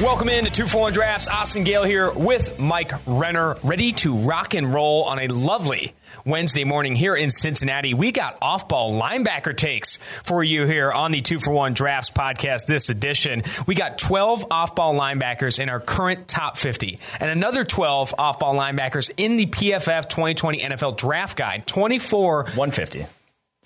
Welcome in to 2 for 1 Drafts. Austin Gayle here with Mike Renner, ready to rock and roll on a lovely Wednesday morning here in Cincinnati. We got off ball linebacker takes for you here on the 2 for 1 Drafts podcast this edition. We got 12 off ball linebackers in our current top 50 and another 12 off ball linebackers in the PFF 2020 NFL Draft Guide. 24 150.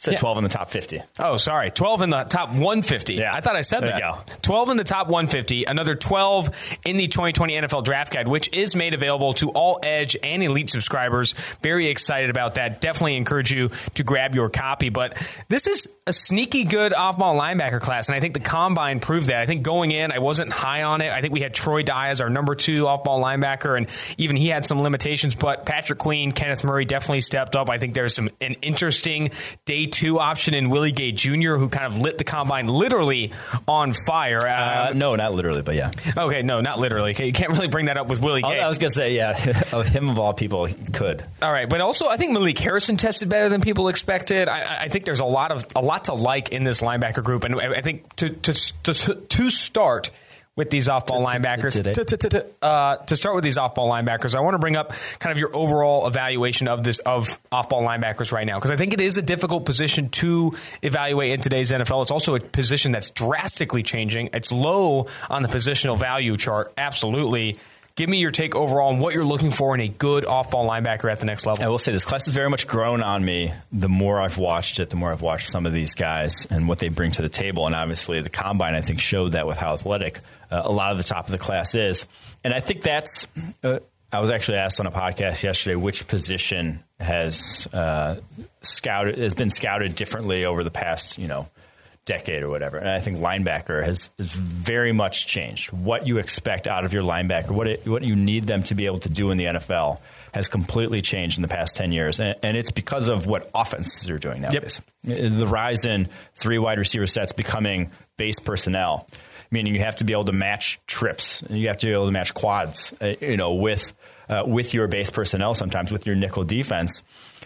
Said Yeah. 12 in the top 50. Oh, sorry. 12 in the top 150. Yeah. I thought I said There that. you go. 12 in the top 150, another 12 in the 2020 NFL Draft Guide, which is made available to all Edge and Elite subscribers. Very excited about that. Definitely encourage you to grab your copy. But this is a sneaky good off ball linebacker class, and I think the combine proved that. I think going in, I wasn't high on it. I think we had Troy Dye as our number two off ball linebacker, and even he had some limitations, but Patrick Queen, Kenneth Murray definitely stepped up. I think there's some an interesting day two option in Willie Gay Jr., who kind of lit the combine literally on fire. Uh, Um, no, not literally, but yeah. okay, no, not literally. You can't really bring that up with Willie I Gay. I was going to say, yeah, of him of all people, could. All right, but also I think Malik Harrison tested better than people expected. I, I think there's a lot of a lot to like in this linebacker group, and I I think to to to, to start with these off-ball linebackers, to- uh, to start with these off-ball linebackers, I want to bring up kind of your overall evaluation of this of off-ball linebackers right now because I think it is a difficult position to evaluate in today's NFL. It's also a position that's drastically changing. It's low on the positional value chart, absolutely. Give me your take overall on what you're looking for in a good off-ball linebacker at the next level. I will say this class has very much grown on me the more I've watched it, the more I've watched some of these guys and what they bring to the table. And obviously, the combine, I think, showed that with how athletic uh, a lot of the top of the class is. And I think that's. Uh, I was actually asked on a podcast yesterday which position has uh, scouted has been scouted differently over the past, you know, decade or whatever. And I think linebacker has, has very much changed. What you expect out of your linebacker, what it, what you need them to be able to do in the NFL, has completely changed in the past ten years, and, and it's because of what offenses are doing nowadays. The rise in three wide receiver sets becoming base personnel, meaning you have to be able to match trips, you have to be able to match quads, uh, you know, with uh, with your base personnel. Sometimes with your nickel defense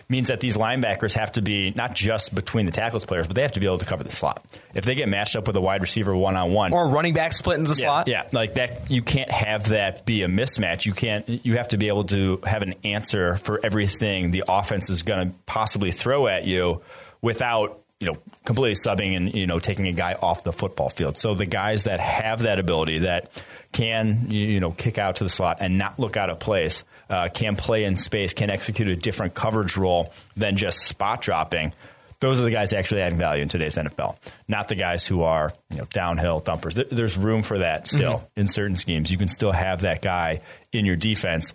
means that these linebackers have to be not just between the tackles players, but they have to be able to cover the slot. If they get matched up with a wide receiver one on one, or running back split into the yeah, slot. yeah, like that. You can't have that be a mismatch. You can't. You have to be able to have an answer for everything the offense is going to possibly throw at you without you know completely subbing and you know taking a guy off the football field. So the guys that have that ability that can you know kick out to the slot and not look out of place, uh, can play in space, can execute a different coverage role than just spot dropping those are the guys actually adding value in today's NFL, not the guys who are you know downhill thumpers. There- There's room for that still in certain schemes. You can still have that guy in your defense,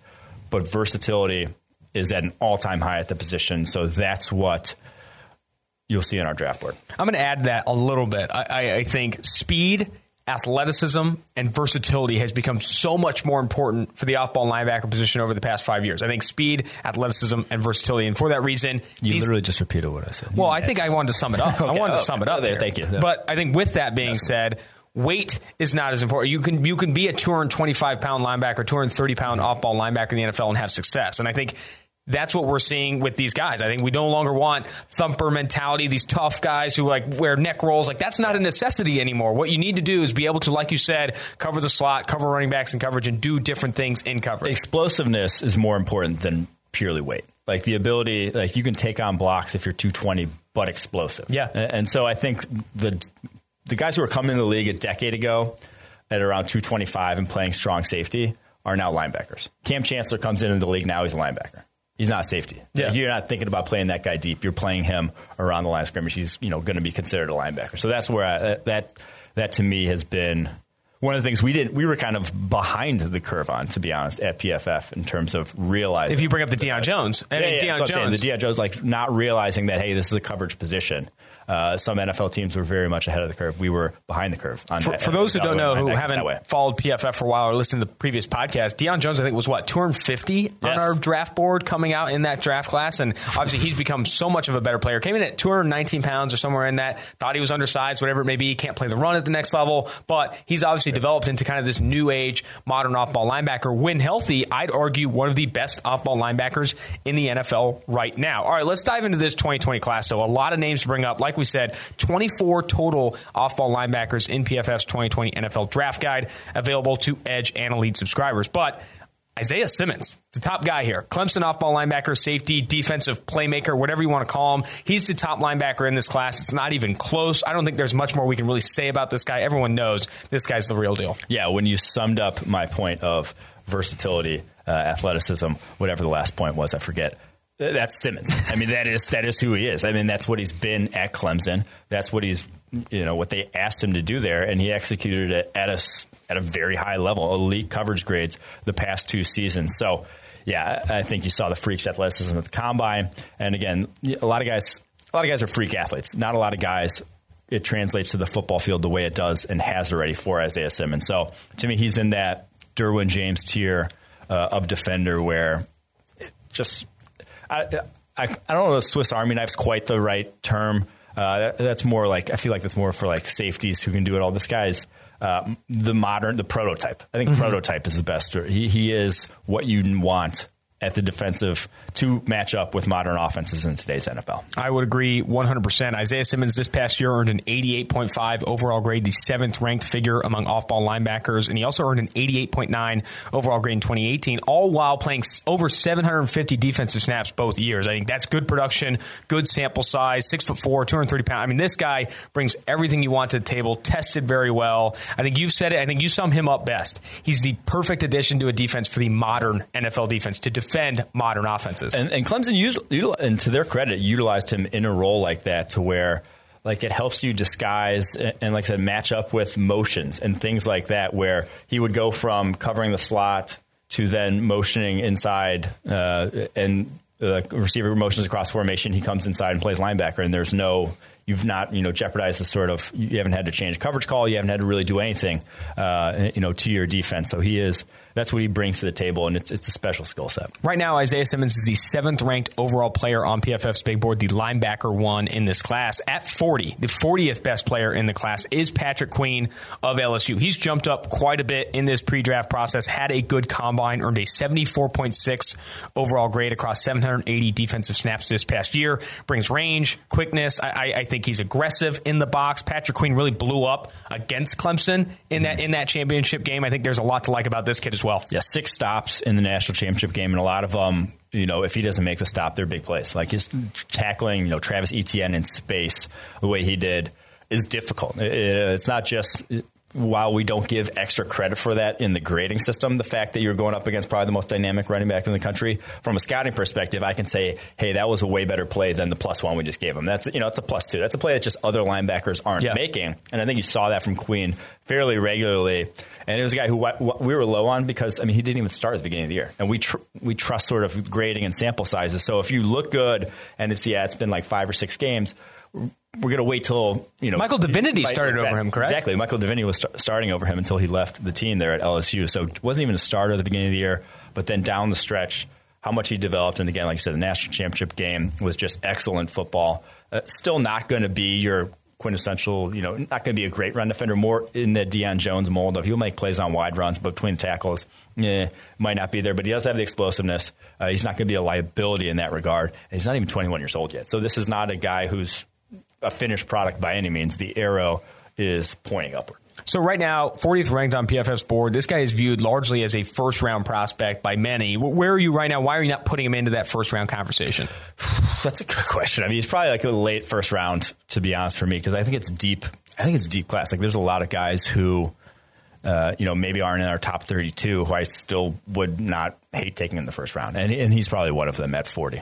but versatility is at an all-time high at the position. So that's what you'll see on our draft board. I'm going to add that a little bit. I, I, I think speed, athleticism, and versatility has become so much more important for the off-ball linebacker position over the past five years. I think speed, athleticism, and versatility, and for that reason, You these- literally just repeated what I said. Well, I think I wanted to sum it up. I Okay. wanted to sum it up oh, there, thank you. But I think with that being said, weight is not as important. You can you can be a 225 pound linebacker, 230 pound off ball linebacker in the NFL and have success. And I think. That's what we're seeing with these guys. I think we no longer want thumper mentality, these tough guys who like wear neck rolls. Like that's not a necessity anymore. What you need to do is be able to, like you said, cover the slot, cover running backs in coverage, and do different things in coverage. explosiveness is more important than purely weight. Like the ability, like you can take on blocks if you're 220, but explosive. Yeah. And so I think the the guys who were coming into the league a decade ago at around 225 and playing strong safety are now linebackers. Kam Chancellor comes into the league now; he's a linebacker. He's not a safety. Yeah. Like, you're not thinking about playing that guy deep. You're playing him around the line of scrimmage. He's you know going to be considered a linebacker. So that's where I, that that to me has been one of the things we didn't. We were kind of behind the curve on, to be honest, at PFF in terms of realizing. if you bring up the Deion Jones, I yeah, mean, yeah, Deion what saying. Jones, the Deion Jones, like not realizing that hey, this is a coverage position. Uh, some NFL teams were very much ahead of the curve. We were behind the curve. On For, that, for those who don't know, who haven't followed PFF for a while or listened to the previous podcast, Deion Jones, I think, was what, 250 on our draft board coming out in that draft class. And obviously, he's become so much of a better player. Came in at 219 pounds or somewhere in that, thought he was undersized, whatever it may be, can't play the run at the next level, but he's obviously developed into kind of this new age modern off ball linebacker. When healthy, I'd argue one of the best off ball linebackers in the NFL right now. All right, let's dive into this 2020 class. So, a lot of names to bring up. Like we said, 24 total off ball linebackers in PFF's 2020 NFL Draft Guide available to Edge and Elite subscribers. But Isaiah Simmons, the top guy here. Clemson off ball linebacker, safety, defensive playmaker, whatever you want to call him. He's the top linebacker in this class. It's not even close. I don't think there's much more we can really say about this guy. Everyone knows this guy's the real deal. Yeah, when you summed up my point of versatility, uh, athleticism, whatever the last point was, I forget. That's Simmons. I mean, that is that is who he is. I mean, that's what he's been at Clemson. That's what he's you know what they asked him to do there, and he executed it at a at a very high level, elite coverage grades the past two seasons. So, yeah, I think you saw the freak athleticism at the combine, and again, a lot of guys, a lot of guys are freak athletes. Not a lot of guys. It translates to the football field the way it does, and has already for Isaiah Simmons. So, to me, he's in that Derwin James tier uh, of defender where just I, I, I don't know if Swiss Army knife's quite the right term. Uh, that, that's more like I feel like that's more for like safeties who can do it all. This guy's uh, the modern, the prototype. I think mm-hmm. prototype is the best. He he is what you want at the defensive to match up with modern offenses in today's NFL. I would agree 100%. Isaiah Simmons this past year earned an 88.5 overall grade, the seventh ranked figure among off ball linebackers, and he also earned an 88.9 overall grade in 2018, all while playing over 750 defensive snaps both years. I think that's good production, good sample size, six foot four, 230 pounds. I mean, this guy brings everything you want to the table, tested very well. I think you've said it. I think you sum him up best. He's the perfect addition to a defense for the modern NFL defense to defend defend modern offenses. And, and Clemson, used, and to their credit, utilized him in a role like that to where like it helps you disguise and like I said match up with motions and things like that where he would go from covering the slot to then motioning inside uh, and the receiver motions across formation he comes inside and plays linebacker and there's no you've not you know jeopardized the sort of you haven't had to change coverage call you haven't had to really do anything uh, you know to your defense so he is that's what he brings to the table, and it's it's a special skill set. Right now, Isaiah Simmons is the seventh ranked overall player on PFF's big board, the linebacker one in this class at 40. The 40th best player in the class is Patrick Queen of LSU. He's jumped up quite a bit in this pre-draft process, had a good combine, earned a 74.6 overall grade across 780 defensive snaps this past year. Brings range, quickness. I, I, I think he's aggressive in the box. Patrick Queen really blew up against Clemson in that in that championship game. I think there's a lot to like about this kid as well. Yeah, six stops in the national championship game, and a lot of them, you know, if he doesn't make the stop, they're big plays. Like his tackling, you know, Travis Etienne in space the way he did is difficult. It's not just while we don't give extra credit for that in the grading system, the fact that you're going up against probably the most dynamic running back in the country, from a scouting perspective, I can say, hey, that was a way better play than the plus one we just gave him. That's you know, it's a plus two. That's a play that just other linebackers aren't yeah. making, and I think you saw that from Queen fairly regularly. And it was a guy who we were low on because I mean he didn't even start at the beginning of the year, and we tr- we trust sort of grading and sample sizes. So if you look good, and it's yeah, it's been like five or six games we're going to wait till you know Michael Divinity started over him, correct? Exactly. Michael Divinity was st- starting over him until he left the team there at LSU. So wasn't even a starter at the beginning of the year, but then down the stretch, how much he developed, and again, like I said, the national championship game was just excellent football. Uh, still not going to be your quintessential, you know, not going to be a great run defender. More in the Deion Jones mold of he'll make plays on wide runs, but between tackles, eh, might not be there. But he does have the explosiveness. Uh, he's not going to be a liability in that regard. And he's not even 21 years old yet. So this is not a guy who's a finished product by any means. The arrow is pointing upward. So right now, 40th ranked on PFF's board. This guy is viewed largely as a first round prospect by many. Where are you right now? Why are you not putting him into that first round conversation? That's a good question. I mean, he's probably like a late first round, to be honest, for me, because I think it's deep. I think it's deep class. Like, there's a lot of guys who, uh, you know, maybe aren't in our top 32 who I still would not hate taking in the first round, and, and he's probably one of them at 40.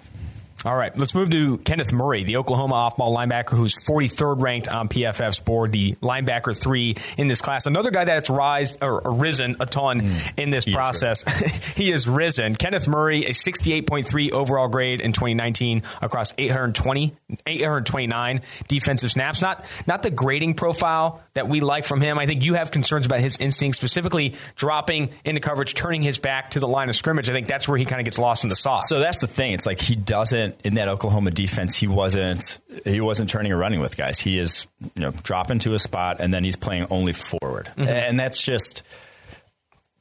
All right, let's move to Kenneth Murray, the Oklahoma off-ball linebacker who's 43rd ranked on PFF's board, the linebacker three in this class. Another guy that's rise or, or risen a ton mm, in this he process. Is he is risen. Kenneth Murray, a 68.3 overall grade in 2019 across 820, 829 defensive snaps. Not not the grading profile that we like from him. I think you have concerns about his instinct, specifically dropping into coverage, turning his back to the line of scrimmage. I think that's where he kind of gets lost in the sauce. So that's the thing. It's like he doesn't wasn't in that Oklahoma defense. He wasn't he wasn't turning or running with guys. He is you know dropping to a spot and then he's playing only forward, mm-hmm. and that's just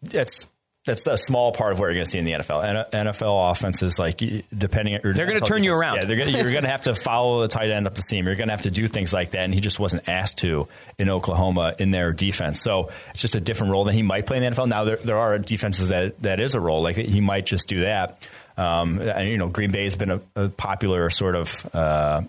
that's that's a small part of what you're going to see in the NFL. NFL offenses, like depending, they're going to turn you around. Yeah, gonna, you're going to have to follow the tight end up the seam. You're going to have to do things like that, and he just wasn't asked to in Oklahoma in their defense. So it's just a different role than he might play in the NFL. Now there, there are defenses that that is a role like he might just do that. Um, and you know, Green Bay has been a, a popular sort of uh,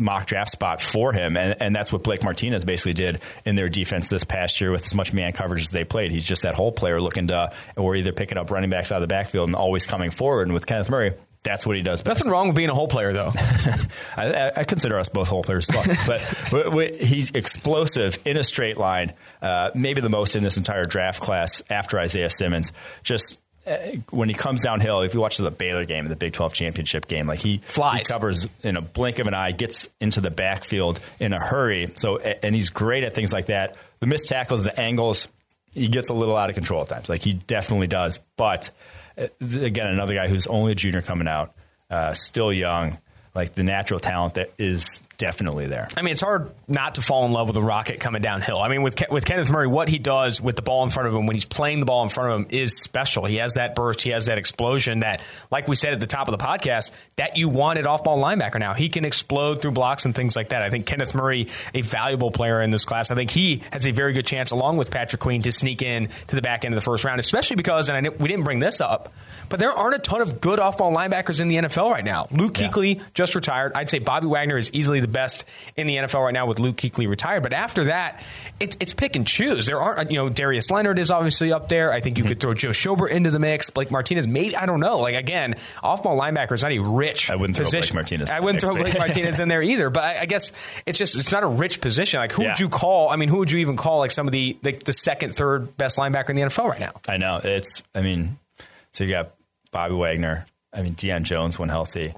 mock draft spot for him, and, and that's what Blake Martinez basically did in their defense this past year with as much man coverage as they played. He's just that whole player looking to, or either picking up running backs out of the backfield and always coming forward. And with Kenneth Murray, that's what he does. Best. Nothing wrong with being a whole player, though. I, I, consider us both whole players, but he's explosive in a straight line. Uh, maybe the most in this entire draft class after Isaiah Simmons. Just when he comes downhill, if you watch the Baylor game, the Big 12 championship game, like he flies, he covers in a blink of an eye, gets into the backfield in a hurry. So, and he's great at things like that. The missed tackles, the angles, he gets a little out of control at times. Like he definitely does. But uh, again, another guy who's only a junior coming out, uh, still young, like the natural talent that is definitely there. I mean, it's hard not to fall in love with a rocket coming downhill. I mean, with with Kenneth Murray, what he does with the ball in front of him when he's playing the ball in front of him is special. He has that burst, he has that explosion that, like we said at the top of the podcast, that you wanted off ball linebacker now. He can explode through blocks and things like that. I think Kenneth Murray, a valuable player in this class. I think he has a very good chance, along with Patrick Queen, to sneak in to the back end of the first round, especially because, and I, we didn't bring this up, but there aren't a ton of good off ball linebackers in the NFL right now. Luke Kuechly yeah. just retired. I'd say Bobby Wagner is easily the best in the NFL right now with Luke Kuechly retired. But after that, it's, it's pick and choose. There aren't, you know, Darius Leonard is obviously up there. I think you mm-hmm. could throw Joe Schobert into the mix. Blake Martinez, maybe, I don't know. Like, again, off ball linebacker is not a rich I wouldn't position. throw Blake Martinez. I wouldn't throw Blake Martinez in there either. But I, I, guess it's just, it's not a rich position. Like, who yeah. would you call? I mean, who would you even call like some of the, like, the second, third best linebacker in the NFL right now? I know. It's, I mean, so you got Bobby Wagner. I mean, Deion Jones when healthy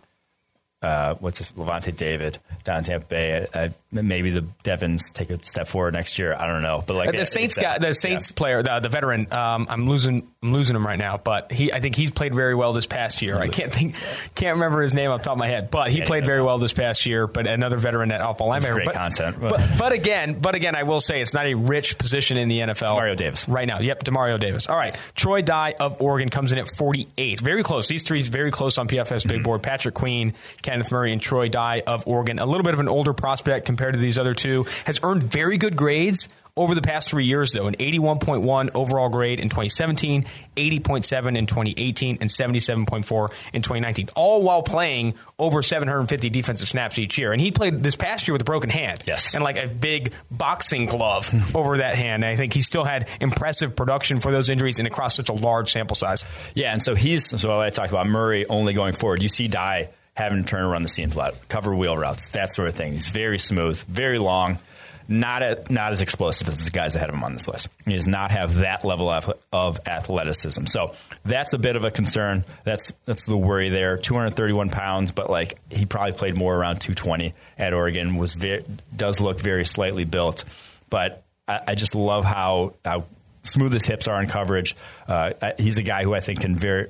uh, what's this, Lavonte David down in Tampa Bay. I, I, maybe the Devons take a step forward next year. I don't know, but like the Saints guy, the Saints yeah. player, the, the veteran. Um, I'm losing, I'm losing him right now, but he, I think he's played very well this past year. I can't think, can't remember his name off the top of my head, but he yeah, played very well this past year. But another veteran at off linebacker. Great but, content, but. but, again, but again, I will say it's not a rich position in the NFL. Mario Davis right now. Yep, Demario Davis. All right, Troy Dye of Oregon comes in at 48, very close. These three very close on big mm-hmm. board. Patrick Queen, Kenneth Murray, and Troy Dye of Oregon. A little bit of an older prospect compared to these other two. Has earned very good grades over the past three years, though, an 81.1 overall grade in 2017, 80.7 in 2018, and 77.4 in 2019, all while playing over 750 defensive snaps each year. And he played this past year with a broken hand. Yes. And like a big boxing glove over that hand. And I think he still had impressive production for those injuries and across such a large sample size. Yeah, and so he's, so I talked about Murray only going forward. You see Dye having to turn around the seam flat, cover wheel routes, that sort of thing. He's very smooth, very long, not a, not as explosive as the guys ahead of him on this list. He does not have that level of, of athleticism. So that's a bit of a concern. That's that's the worry there. 231 pounds, but like he probably played more around 220 at Oregon. Was very, does look very slightly built, but I, I just love how how smooth his hips are in coverage. Uh, he's a guy who I think can very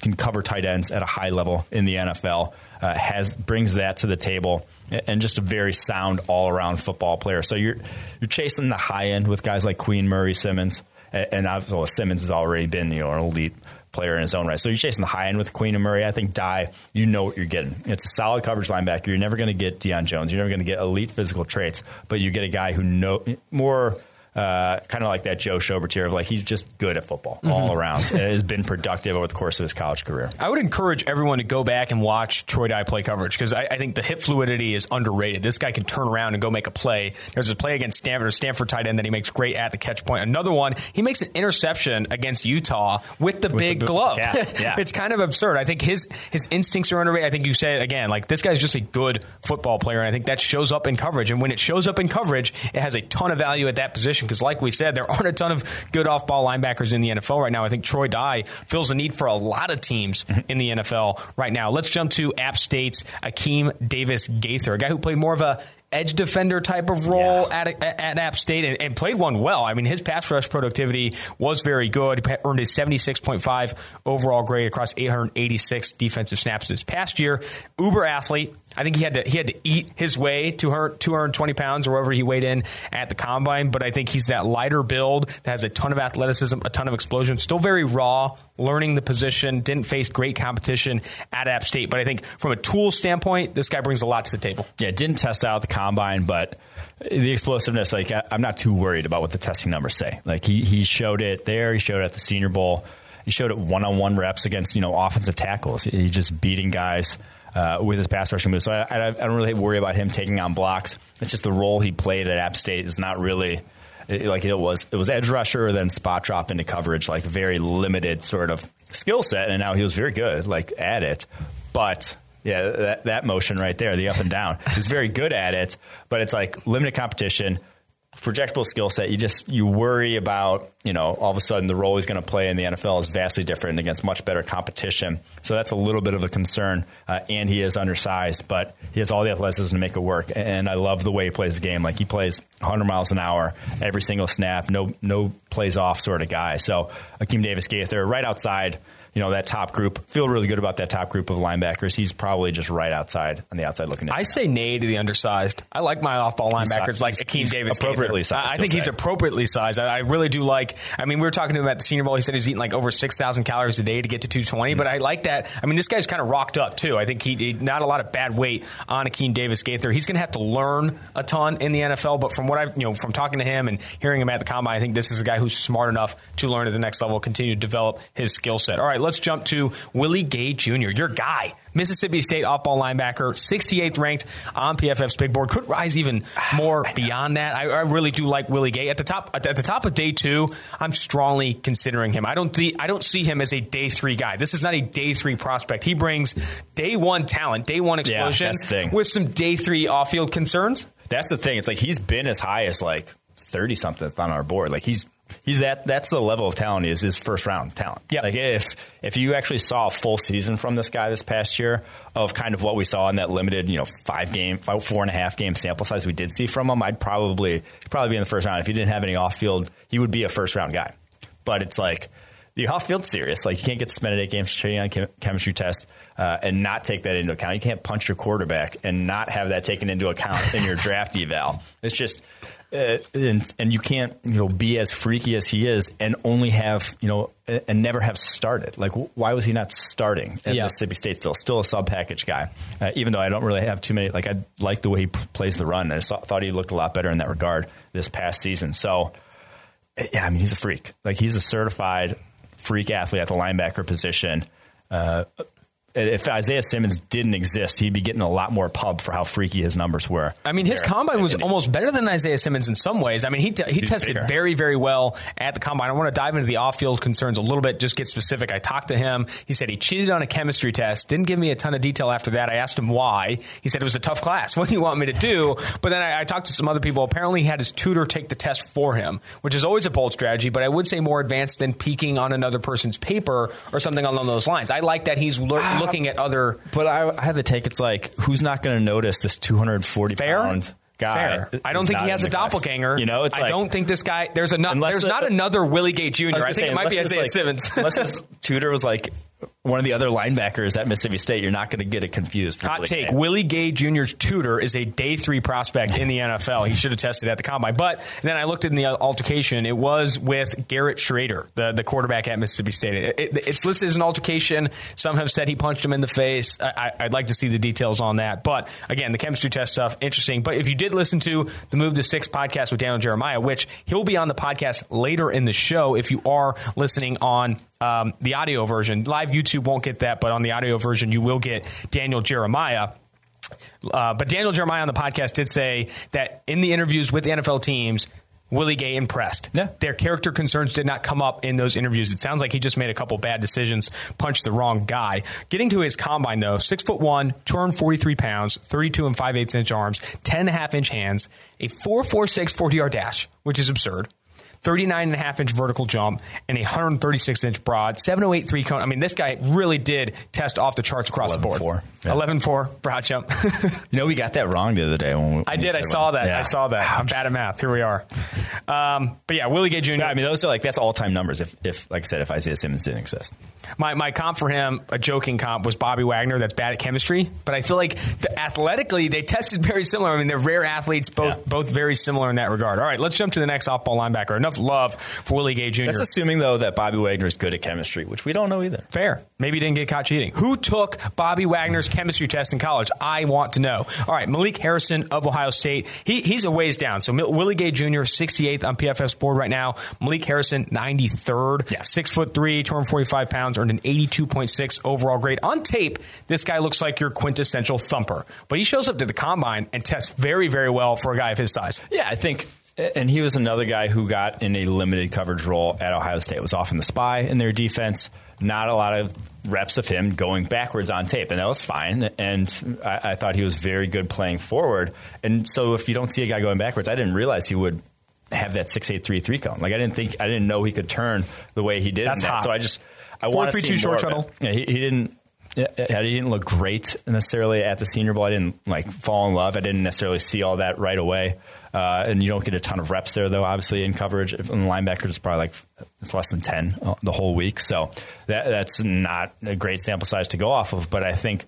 can cover tight ends at a high level in the NFL. Uh, has brings that to the table, and just a very sound all around football player. So you're you're chasing the high end with guys like Queen, Murray, Simmons, and, and well, Simmons has already been you know an elite player in his own right. So you're chasing the high end with Queen and Murray. I think Dye, you know what you're getting. It's a solid coverage linebacker. You're never going to get Deion Jones. You're never going to get elite physical traits, but you get a guy who know more uh, kind of like that Joe Schobert here of like he's just good at football mm-hmm. all around and has been productive over the course of his college career. I would encourage everyone to go back and watch Troy Dye play coverage because I, I, think the hip fluidity is underrated. This guy can turn around and go make a play. There's a play against Stanford or Stanford tight end that he makes great at the catch point. Another one, he makes an interception against Utah with the with big the, glove. Yeah, yeah. it's kind of absurd. I think his his instincts are underrated. I think you said again, like this guy's just a good football player, and I think that shows up in coverage. And when it shows up in coverage, it has a ton of value at that position because, like we said, there aren't a ton of good off ball linebackers in the NFL right now. I think Troy Dye fills a need for a lot of teams mm-hmm. in the NFL right now. Let's jump to App State's Akeem Davis Gaither, a guy who played more of a edge defender type of role yeah. at, at App State and, and, played one well. I mean, his pass rush productivity was very good. He earned a 76.5 overall grade across 886 defensive snaps this past year. Uber athlete, I think he had to he had to eat his way to her 220 pounds or wherever he weighed in at the combine. But I think he's that lighter build that has a ton of athleticism, a ton of explosion. Still very raw, learning the position. Didn't face great competition at App State, but I think from a tool standpoint, this guy brings a lot to the table. Yeah, didn't test out the combine, but the explosiveness, like I'm not too worried about what the testing numbers say. Like he he showed it there. He showed it at the Senior Bowl. He showed it one on one reps against you know offensive tackles. He's just beating guys uh, with his pass rushing moves. So I, I, I, don't really worry about him taking on blocks. It's just the role he played at App State is not really like it was. It was edge rusher, then spot drop into coverage, like very limited sort of skill set. And now he was very good, like at it, but. Yeah, that, that motion right there, the up and down, he's very good at it, but it's like limited competition projectable skill set, you just you worry about you know all of a sudden the role he's going to play in the NFL is vastly different against much better competition. So that's a little bit of a concern. Uh, and he is undersized, but he has all the athleticism to make it work. And I love the way he plays the game. Like he plays 100 miles an hour every single snap, no no plays off sort of guy. So Akeem Davis Gaither right outside you know that top group. Feel really good about that top group of linebackers. He's probably just right outside on the outside looking. in. I say nay to the undersized. I like my off-ball linebackers he's, like Akeem Davis. Appropriately sized. I, think he's say. appropriately sized. I, I, really do like. I mean, we were talking to him at the Senior Bowl. He said he's eating like over six thousand calories a day to get to two twenty. Mm-hmm. But I like that. I mean, this guy's kind of rocked up too. I think he, he not a lot of bad weight on Akeem Davis Gaither. He's going to have to learn a ton in the NFL. But from what I've you know from talking to him and hearing him at the combine, I think this is a guy who's smart enough to learn at the next level, continue to develop his skill set. All right, let's jump to Willie Gay Jr., your guy. Mississippi State off-ball linebacker, 68th ranked on PFF's big board. Could rise even ah, more beyond that. I, I, really do like Willie Gay at the top. At the top of day two, I'm strongly considering him. I don't see. I don't see him as a day three guy. This is not a day three prospect. He brings day one talent, day one explosion, yeah, with some day three off-field concerns. That's the thing. It's like he's been as high as like 30 something on our board. Like he's He's that. That's the level of talent. Is his first round talent. Yeah. Like if if you actually saw a full season from this guy this past year of kind of what we saw in that limited, you know, five game, five, four and a half game sample size we did see from him, I'd probably probably be in the first round. If he didn't have any off field, he would be a first round guy. But it's like the off field serious. Like you can't get to spend eight games training on chem- chemistry test uh, and not take that into account. You can't punch your quarterback and not have that taken into account in your draft eval. It's just uh, and, and you can't you know be as freaky as he is and only have you know and never have started. Like why was he not starting at yeah. Mississippi State still? Still a sub package guy, uh, even though I don't really have too many. Like I like the way he p- plays the run. I saw, thought he looked a lot better in that regard this past season. So uh, yeah, I mean he's a freak. Like he's a certified freak athlete at the linebacker position. Uh, if Isaiah Simmons didn't exist, he'd be getting a lot more pub for how freaky his numbers were. I mean, his combine was almost better than Isaiah Simmons in some ways. I mean, he, t- he tested bigger. very, very well at the combine. I want to dive into the off field concerns a little bit, just get specific. I talked to him. He said he cheated on a chemistry test. Didn't give me a ton of detail after that. I asked him why. He said it was a tough class. What do you want me to do? But then I, I talked to some other people. Apparently, he had his tutor take the test for him, which is always a bold strategy, but I would say more advanced than peeking on another person's paper or something along those lines. I like that he's lo- looking at other but I, I had the take. It's like who's not going to notice this 240 Fair? pound guy? Fair. I don't think he has a doppelganger. You know, it's I like, don't think this guy. There's a. There's the, not another Willie Gay Jr. I, I think it might be Isaiah like, Simmons. unless his tutor was like, one of the other linebackers at Mississippi State, you're not going to get it confused. Hot take: Gay. Willie Gay Jr.'s tutor is a day three prospect in the NFL. He should have tested at the combine. But then I looked in the altercation. It was with Garrett Shrader, the, the quarterback at Mississippi State. It, it, it's listed as an altercation. Some have said he punched him in the face. I, would like to see the details on that. But again, the chemistry test stuff interesting. But if you did listen to the Move the Sticks podcast with Daniel Jeremiah, which he'll be on the podcast later in the show, if you are listening on um, the audio version. Live YouTube won't get that, but on the audio version, you will get Daniel Jeremiah. Uh, but Daniel Jeremiah on the podcast did say that in the interviews with the NFL teams, Willie Gay impressed. Yeah. Their character concerns did not come up in those interviews. It sounds like he just made a couple bad decisions, punched the wrong guy. Getting to his combine though, six foot one, 243 pounds, 32 and 5 8 inch arms, 10 and a half inch hands, a 4.46 40 yard dash, which is absurd. 39 and a half inch vertical jump, and a 136 inch broad, 708 three cone. I mean, this guy really did test off the charts across the board. 11-4. Yeah. 11 4 broad jump. You know, we got that wrong the other day. When we, I when we did. I saw that. Yeah. I saw that. I'm bad at math. Here we are. Um, but yeah, Willie Gay Jr. Yeah, I mean, those are like that's all time numbers. If, if, like I said, if Isaiah Simmons didn't exist, My, my comp for him, a joking comp, was Bobby Wagner. That's bad at chemistry, but I feel like the, athletically they tested very similar. I mean, they're rare athletes, both both very similar in that regard. All right, let's jump to the next softball linebacker. Enough love for Willie Gay Jr. that's assuming though that Bobby Wagner is good at chemistry, which we don't know either. Fair. Maybe he didn't get caught cheating. Who took Bobby Wagner's chemistry test in college? I want to know. All right, Malik Harrison of Ohio State. He, he's a ways down. So Willie Gay Jr. 68th on PFF's board right now. Malik Harrison 93rd. Yeah. Six foot three, 245 pounds, earned an 82.6 overall grade. On tape, this guy looks like your quintessential thumper, but he shows up to the combine and tests very, very well for a guy of his size. Yeah, I think, and he was another guy who got in a limited coverage role at Ohio State. It was often the spy in their defense. Not a lot of reps of him going backwards on tape, and that was fine. And I, I thought he was very good playing forward. And so, if you don't see a guy going backwards, I didn't realize he would have that six eight three three cone. Like I didn't think, I didn't know he could turn the way he did. That's that. hot. So I just, I want to 4.32 see short more of shuttle. Yeah, he, he didn't. Yeah, he didn't look great necessarily at the Senior Bowl. I didn't like fall in love. I didn't necessarily see all that right away. Uh, and you don't get a ton of reps there, though. Obviously, in coverage, in the linebacker, it's probably like it's less than ten uh, the whole week. So that that's not a great sample size to go off of. But I think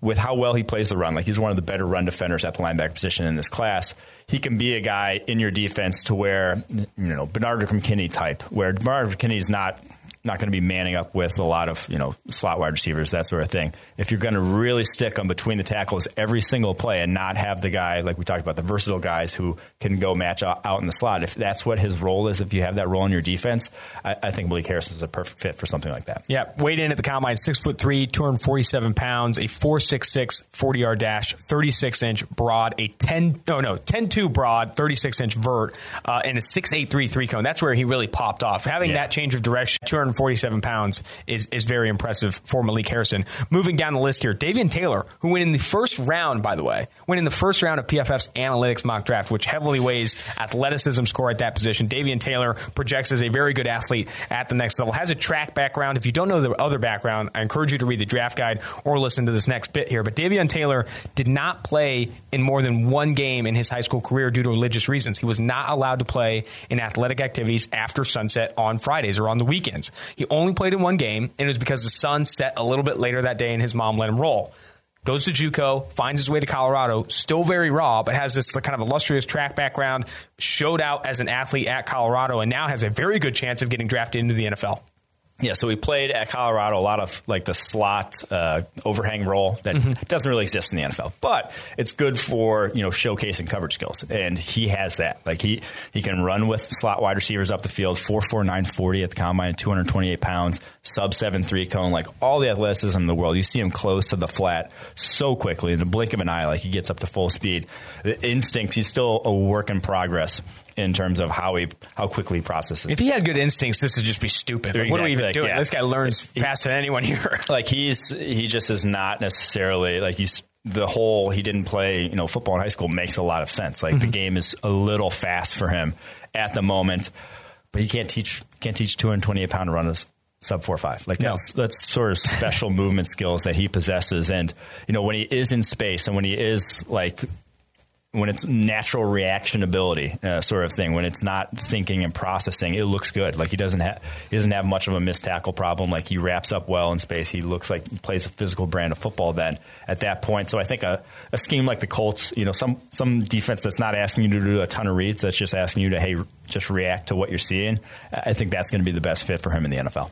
with how well he plays the run, like he's one of the better run defenders at the linebacker position in this class. He can be a guy in your defense to where you know Bernard McKinney type, where Bernard McKinney is not not going to be manning up with a lot of you know slot wide receivers that sort of thing. If you're going to really stick them between the tackles every single play and not have the guy like we talked about the versatile guys who can go match out, out in the slot, if that's what his role is, if you have that role in your defense, I, I think Malik Harris is a perfect fit for something like that. Yeah, weighed in at the combine, six foot three, 247 pounds, a 466 40 yard dash, 36 inch broad, a 10, no, no, 10 2 broad, 36 inch vert, uh, and a 6'8 three cone. That's where he really popped off. Having Yeah. that change of direction, 247 pounds, is, is very impressive for Malik Harrison. Moving down the list here, Davion Taylor, who went in the first round, by the way, went in the first round of PFF's analytics mock draft, which heavily weighs athleticism score at that position. Davion Taylor projects as a very good athlete at the next level, has a track background. If you don't know the other background, I encourage you to read the draft guide or listen to this next bit here. But Davion Taylor did not play in more than one game in his high school career due to religious reasons. He was not allowed to play in athletic activities after sunset on Fridays or on the weekends. He only played in one game, and it was because the sun set a little bit later that day and his mom let him roll goes to JUCO, finds his way to Colorado, still very raw, but has this kind of illustrious track background, showed out as an athlete at Colorado, and now has a very good chance of getting drafted into the NFL. Yeah, so we played at Colorado a lot of like the slot uh, overhang role that doesn't really exist in the NFL, but it's good for you know showcasing coverage skills, and he has that. Like he he can run with slot wide receivers up the field, four four nine forty at the combine, two hundred twenty eight pounds, sub seven three cone, like all the athleticism in the world. You see him close to the flat so quickly in the blink of an eye, like he gets up to full speed. The instinct, he's still a work in progress in terms of how he how quickly he processes. If he had good instincts, this would just be stupid. Like, what are we even Exactly, doing? yeah. This guy learns faster than anyone here. like he's he just is not necessarily like he's the whole he didn't play you know football in high school makes a lot of sense like the mm-hmm. game is a little fast for him at the moment but he can't teach can't teach 228 pound runners sub four five like No. that's that's sort of special movement skills that he possesses and you know when he is in space and when he is like when it's natural reaction ability uh, sort of thing. When it's not thinking and processing it looks good. Like he doesn't have he doesn't have much of a missed tackle problem. Like he wraps up well in space. He looks like he plays a physical brand of football then at that point. So i think a, a scheme like the colts you know some some defense that's not asking you to do a ton of reads that's just asking you to hey just react to what you're seeing i think that's going to be the best fit for him in the nfl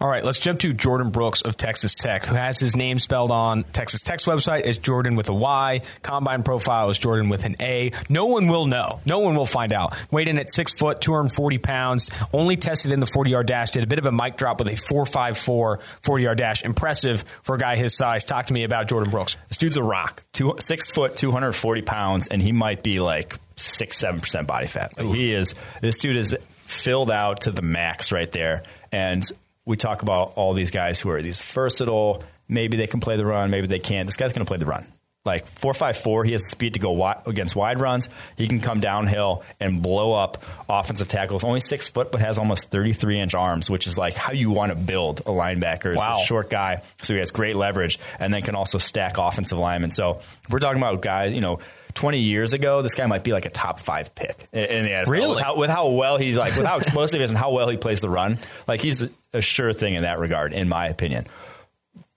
All right, let's jump to Jordan Brooks of Texas Tech, who has his name spelled on Texas Tech's website as Jordan with a Y. Combine profile is Jordan with an A. No one will know. No one will find out. Weighed in at six foot, 240 pounds. Only tested in the 40 yard dash. Did a bit of a mic drop with a 4.54 40 yard dash. Impressive for a guy his size. Talk to me about Jordan Brooks. This dude's a rock. Two, six foot, 240 pounds, and he might be like six, seven percent body fat. Like he is. This dude is filled out to the max right there. And we talk about all these guys who are these versatile. Maybe they can play the run. Maybe they can't. This guy's going to play the run. like four five four. He has the speed to go wide, against wide runs. He can come downhill and blow up offensive tackles. Only six foot, but has almost thirty three inch arms, which is like how you want to build a linebacker. Wow. a short guy, so he has great leverage, and then can also stack offensive linemen. So we're talking about guys, you know. 20 years ago, this guy might be like a top five pick in the NFL. Really? With how, with how well he's like, with how explosive he is and how well he plays the run. Like he's a sure thing in that regard, in my opinion.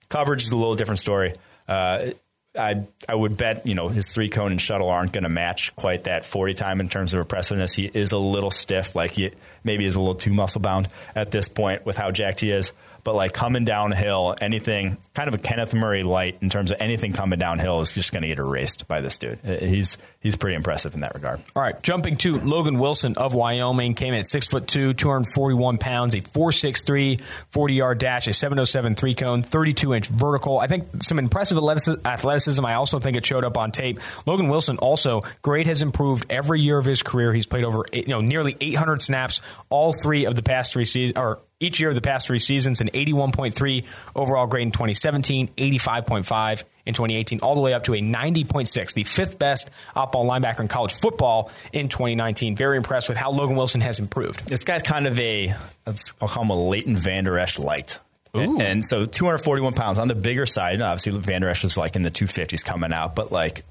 Coverage is a little different story. Uh, I I would bet you know his three cone and shuttle aren't going to match quite that forty time in terms of impressiveness. He is a little stiff, like he maybe is a little too muscle bound at this point with how jacked he is. But like coming downhill, anything kind of a Kenneth Murray light in terms of anything coming downhill is just going to get erased by this dude. Uh, He's he's pretty impressive in that regard. All right, jumping to Logan Wilson of Wyoming, came in at six foot two, 241 pounds, a 4.63 40 yard dash, a 707 three cone, 32 inch vertical. I think some impressive athleticism. I also think it showed up on tape. Logan Wilson also grade has improved every year of his career. He's played over you know nearly 800 snaps all three of the past three seasons or each year of the past three seasons, an 81.3 overall grade in 2017, 85.5 in 2018, all the way up to a 90.6, the fifth best off-ball linebacker in college football in 2019. Very impressed with how Logan Wilson has improved. This guy's kind of a, let's- I'll call him a Leighton Vander Esch light. Ooh. And so 241 pounds on the bigger side. Obviously, Vander Esch was like in the 250s coming out, but like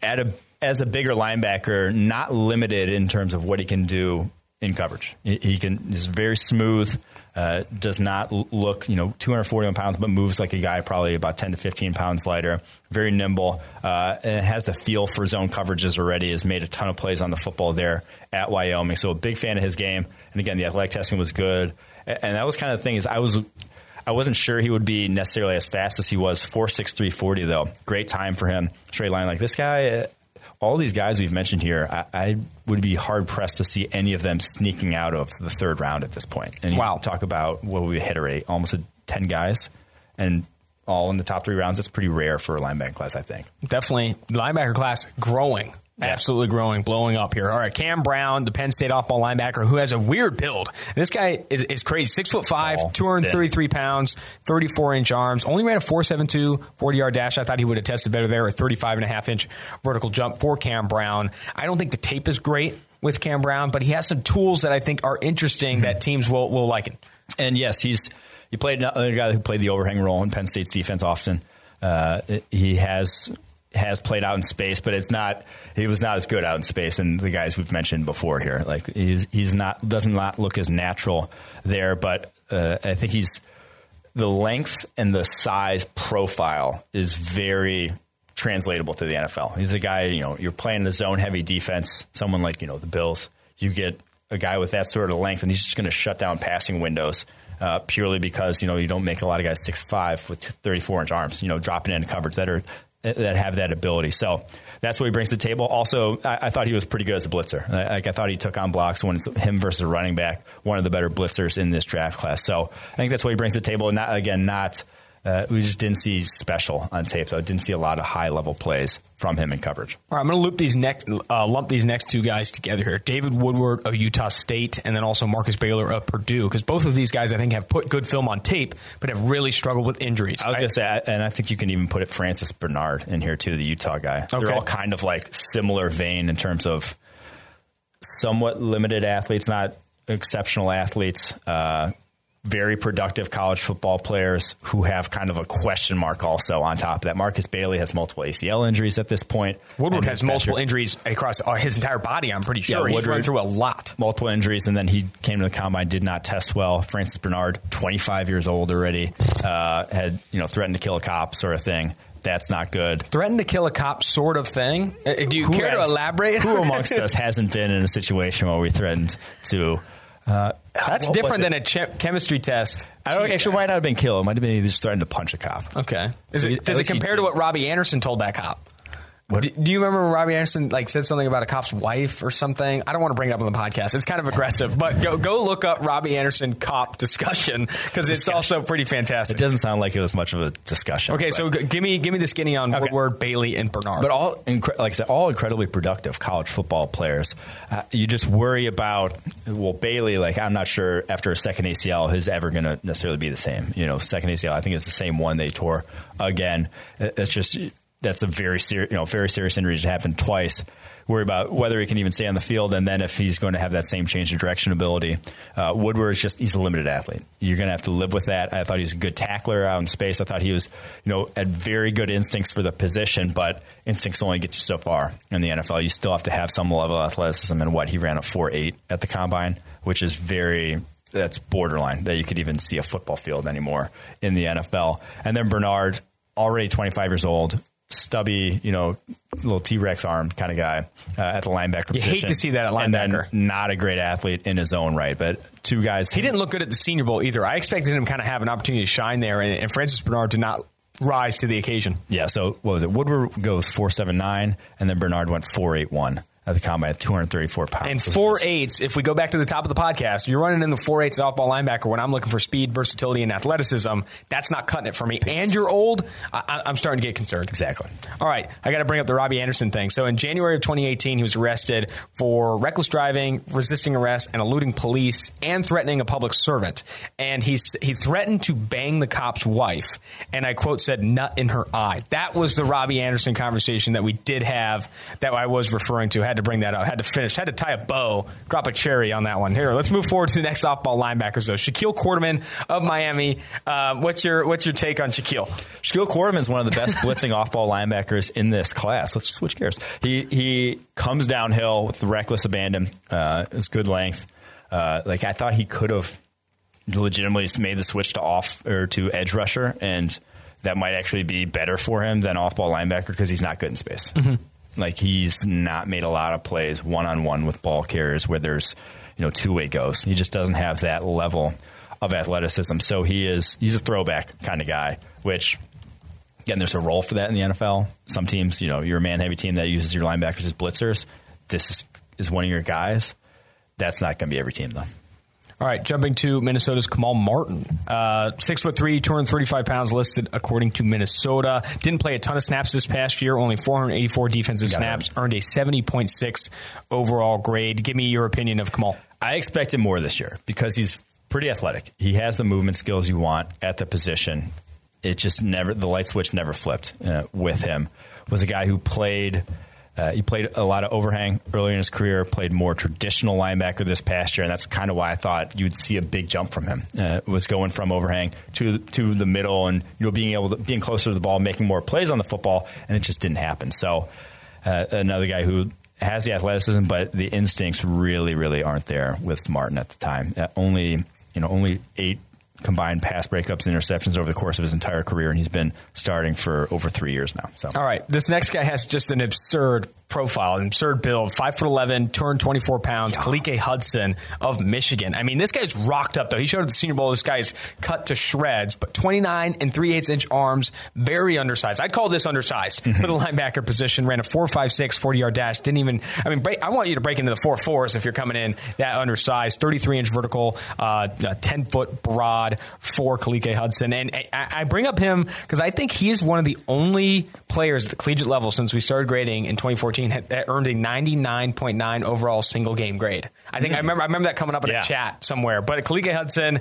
at a as a bigger linebacker, not limited in terms of what he can do in coverage. He, can is very smooth. Uh, does not look, you know, 241 pounds, but moves like a guy probably about 10 to 15 pounds lighter. Very nimble, uh, and has the feel for zone coverages already. Has made a ton of plays on the football there at Wyoming. So a big fan of his game. And again, the athletic testing was good, and that was kind of the thing is I was. I wasn't sure he would be necessarily as fast as he was. Four six three forty though, great time for him. Straight line like this guy. All these guys we've mentioned here, I, I would be hard pressed to see any of them sneaking out of the third round at this point. And you Wow. talk about what be hit rate, almost a ten guys, and all in the top three rounds. That's pretty rare for a linebacker class, I think. Definitely linebacker class growing. Absolutely growing, blowing up here. All right, Cam Brown, the Penn State off-ball linebacker, who has a weird build. This guy is, is crazy. Six foot five, Tall, 233 pounds, 34 inch arms. Only ran a 4.72 40 yard dash. I thought he would have tested better there. A 35 and a half inch vertical jump for Cam Brown. I don't think the tape is great with Cam Brown, but he has some tools that I think are interesting that teams will will liken. And yes, he's he played another guy who played the overhang role in Penn State's defense often. Uh, he has has played out in space, but it's not. He was not as good out in space, and the guys we've mentioned before here, like he's he's not does not not look as natural there. But uh, I think he's the length and the size profile is very translatable to the NFL. He's a guy, you know, you're playing the zone heavy defense, someone like, you know, the Bills, you get a guy with that sort of length and he's just going to shut down passing windows uh, purely because, you know, you don't make a lot of guys six five with 34 inch arms, you know, dropping into coverage that are that have that ability. So that's what he brings to the table. Also, I, I thought he was pretty good as a blitzer. I, like I thought he took on blocks when it's him versus running back, one of the better blitzers in this draft class. So I think that's what he brings to the table. Not again, not uh, we just didn't see special on tape. though. didn't see a lot of high level plays from him in coverage. All right, I'm going to loop these next, uh, lump these next two guys together here. David Woodward of Utah State, and then also Markus Bailey of Purdue, because both of these guys I think have put good film on tape, but have really struggled with injuries. I was going to say, and I think you can even put it Francis Bernard in here too, the Utah guy. Okay. They're all kind of like similar vein in terms of somewhat limited athletes, not exceptional athletes. Uh, very productive college football players who have kind of a question mark also on top of that. Markus Bailey has multiple ACL injuries at this point. Woodward has multiple injuries across uh, his entire body. I'm pretty sure he's Woodward- run through a lot. multiple injuries, and then he came to the combine, did not test well. Francis Bernard, 25 years old already, uh, had you know threatened to kill a cop, sort of thing. That's not good. Threatened to kill a cop, sort of thing. Uh, Do you Who care to elaborate? Who amongst us hasn't been in a situation where we threatened to? Uh, That's different than a che- chemistry test. I don't actually might not have been killed. It might have been just threatened to punch a cop. Okay. Is So it, does it least he compare to did. what Robbie Anderson told that cop? Do, do you remember when Robbie Anderson like said something about a cop's wife or something? I don't want to bring it up on the podcast. It's kind of aggressive, but go go look up Robbie Anderson cop discussion because it's also pretty fantastic. It doesn't sound like it was much of a discussion. Okay, but- so g- give me give me the skinny on Woodward, Bailey, and Bernard. But all, incre- like I said, all incredibly productive college football players. Uh, you just worry about well, Bailey. Like I'm not sure after a second ACL, his ever going to necessarily be the same. You know, second ACL, I think it's the same one they tore again. It- It's just that's a very serious, you know, very serious injury to happen twice. Worry about whether he can even stay on the field, and then if he's going to have that same change of direction ability. Uh, Woodward is just he's a limited athlete. You're going to have to live with that. I thought he's a good tackler out in space. I thought he was, you know, had very good instincts for the position, but instincts only get you so far in the NFL. You still have to have some level of athleticism. And what he ran a four eight at the combine, which is very that's borderline that you could even see a football field anymore in the NFL. And then Bernard, already 25 years old, stubby, you know, little T Rex arm kind of guy uh, at the linebacker position. You position. hate to see that at linebacker. not a great athlete in his own right, but two guys. He didn't look good at the Senior Bowl either. I expected him to kind of have an opportunity to shine there, and, and Francis Bernard did not rise to the occasion. Yeah, so what was it? Woodward goes 479, and then Bernard went 481 at the combine at 234 pounds. And four it's- if we go back to the top of the podcast, you're running in the four eights off ball linebacker when I'm looking for speed, versatility, and athleticism. That's not cutting it for me. And you're old, I, I'm starting to get concerned. Exactly. All right, I got to bring up the Robbie Anderson thing. So in January of 2018, he was arrested for reckless driving, resisting arrest, and eluding police, and threatening a public servant. And he's he threatened to bang the cop's wife, and I quote said "nut in her eye." That was the Robbie Anderson conversation that we did have that I was referring to. Had to bring that up. Had to finish. Had to tie a bow, drop a cherry on that one. Here, let's move forward to the next off-ball linebackers though. Shaquille Quarterman of Miami. Uh, what's your what's your take on Shaquille? Shaquille Quarterman is one of the best blitzing off-ball linebackers in this class. Let's switch gears. He he comes downhill with reckless abandon. Uh, it's good length. Uh, like I thought he could have legitimately made the switch to off or to edge rusher, and that might actually be better for him than off-ball linebacker because he's not good in space. Like he's not made a lot of plays one-on-one with ball carriers where there's you know two-way goes. He just doesn't have that level of athleticism. So he is he's a throwback kind of guy, which Again, there's a role for that in the NFL. Some teams, you know, you're a man heavy team that uses your linebackers as blitzers. This is, is one of your guys. That's not going to be every team, though. All right, jumping to Minnesota's Kamal Martin. Uh, six foot three, 235 pounds listed according to Minnesota. Didn't play a ton of snaps this past year, only 484 defensive Got it. snaps, earned a 70.6 overall grade. Give me your opinion of Kamal. I expect him more this year because he's pretty athletic. He has the movement skills you want at the position. It just never the light switch never flipped uh, with him. Was a guy who played. Uh, he played a lot of overhang early in his career. Played more traditional linebacker this past year, and that's kind of why I thought you'd see a big jump from him. Uh, was going from overhang to to the middle, and you know being able to being closer to the ball, making more plays on the football, and it just didn't happen. So uh, another guy who has the athleticism, but the instincts really, really aren't there with Martin at the time. Uh, only, you know, only eight combined pass breakups and interceptions over the course of his entire career, and he's been starting for over three years now. So, All right, this next guy has just an absurd profile, an absurd build. Five foot eleven, hundred twenty four pounds. Khaleke Hudson of Michigan. I mean, this guy's rocked up though. He showed at the Senior Bowl. This guy's cut to shreds, but twenty nine and three eighths inch arms, very undersized. I'd call this undersized for the linebacker position. Ran a four five six 40 yard dash. Didn't even. I mean, break, I want you to break into the four fours if you're coming in that undersized. Thirty three inch vertical, uh, ten foot broad for Khaleke Hudson. And I, I bring up him because I think he is one of the only players at the collegiate level since we started grading in 2014 had, that earned a 99.9 overall single game grade. I think I remember I remember that coming up in Yeah. a chat somewhere. But Khaleke Hudson.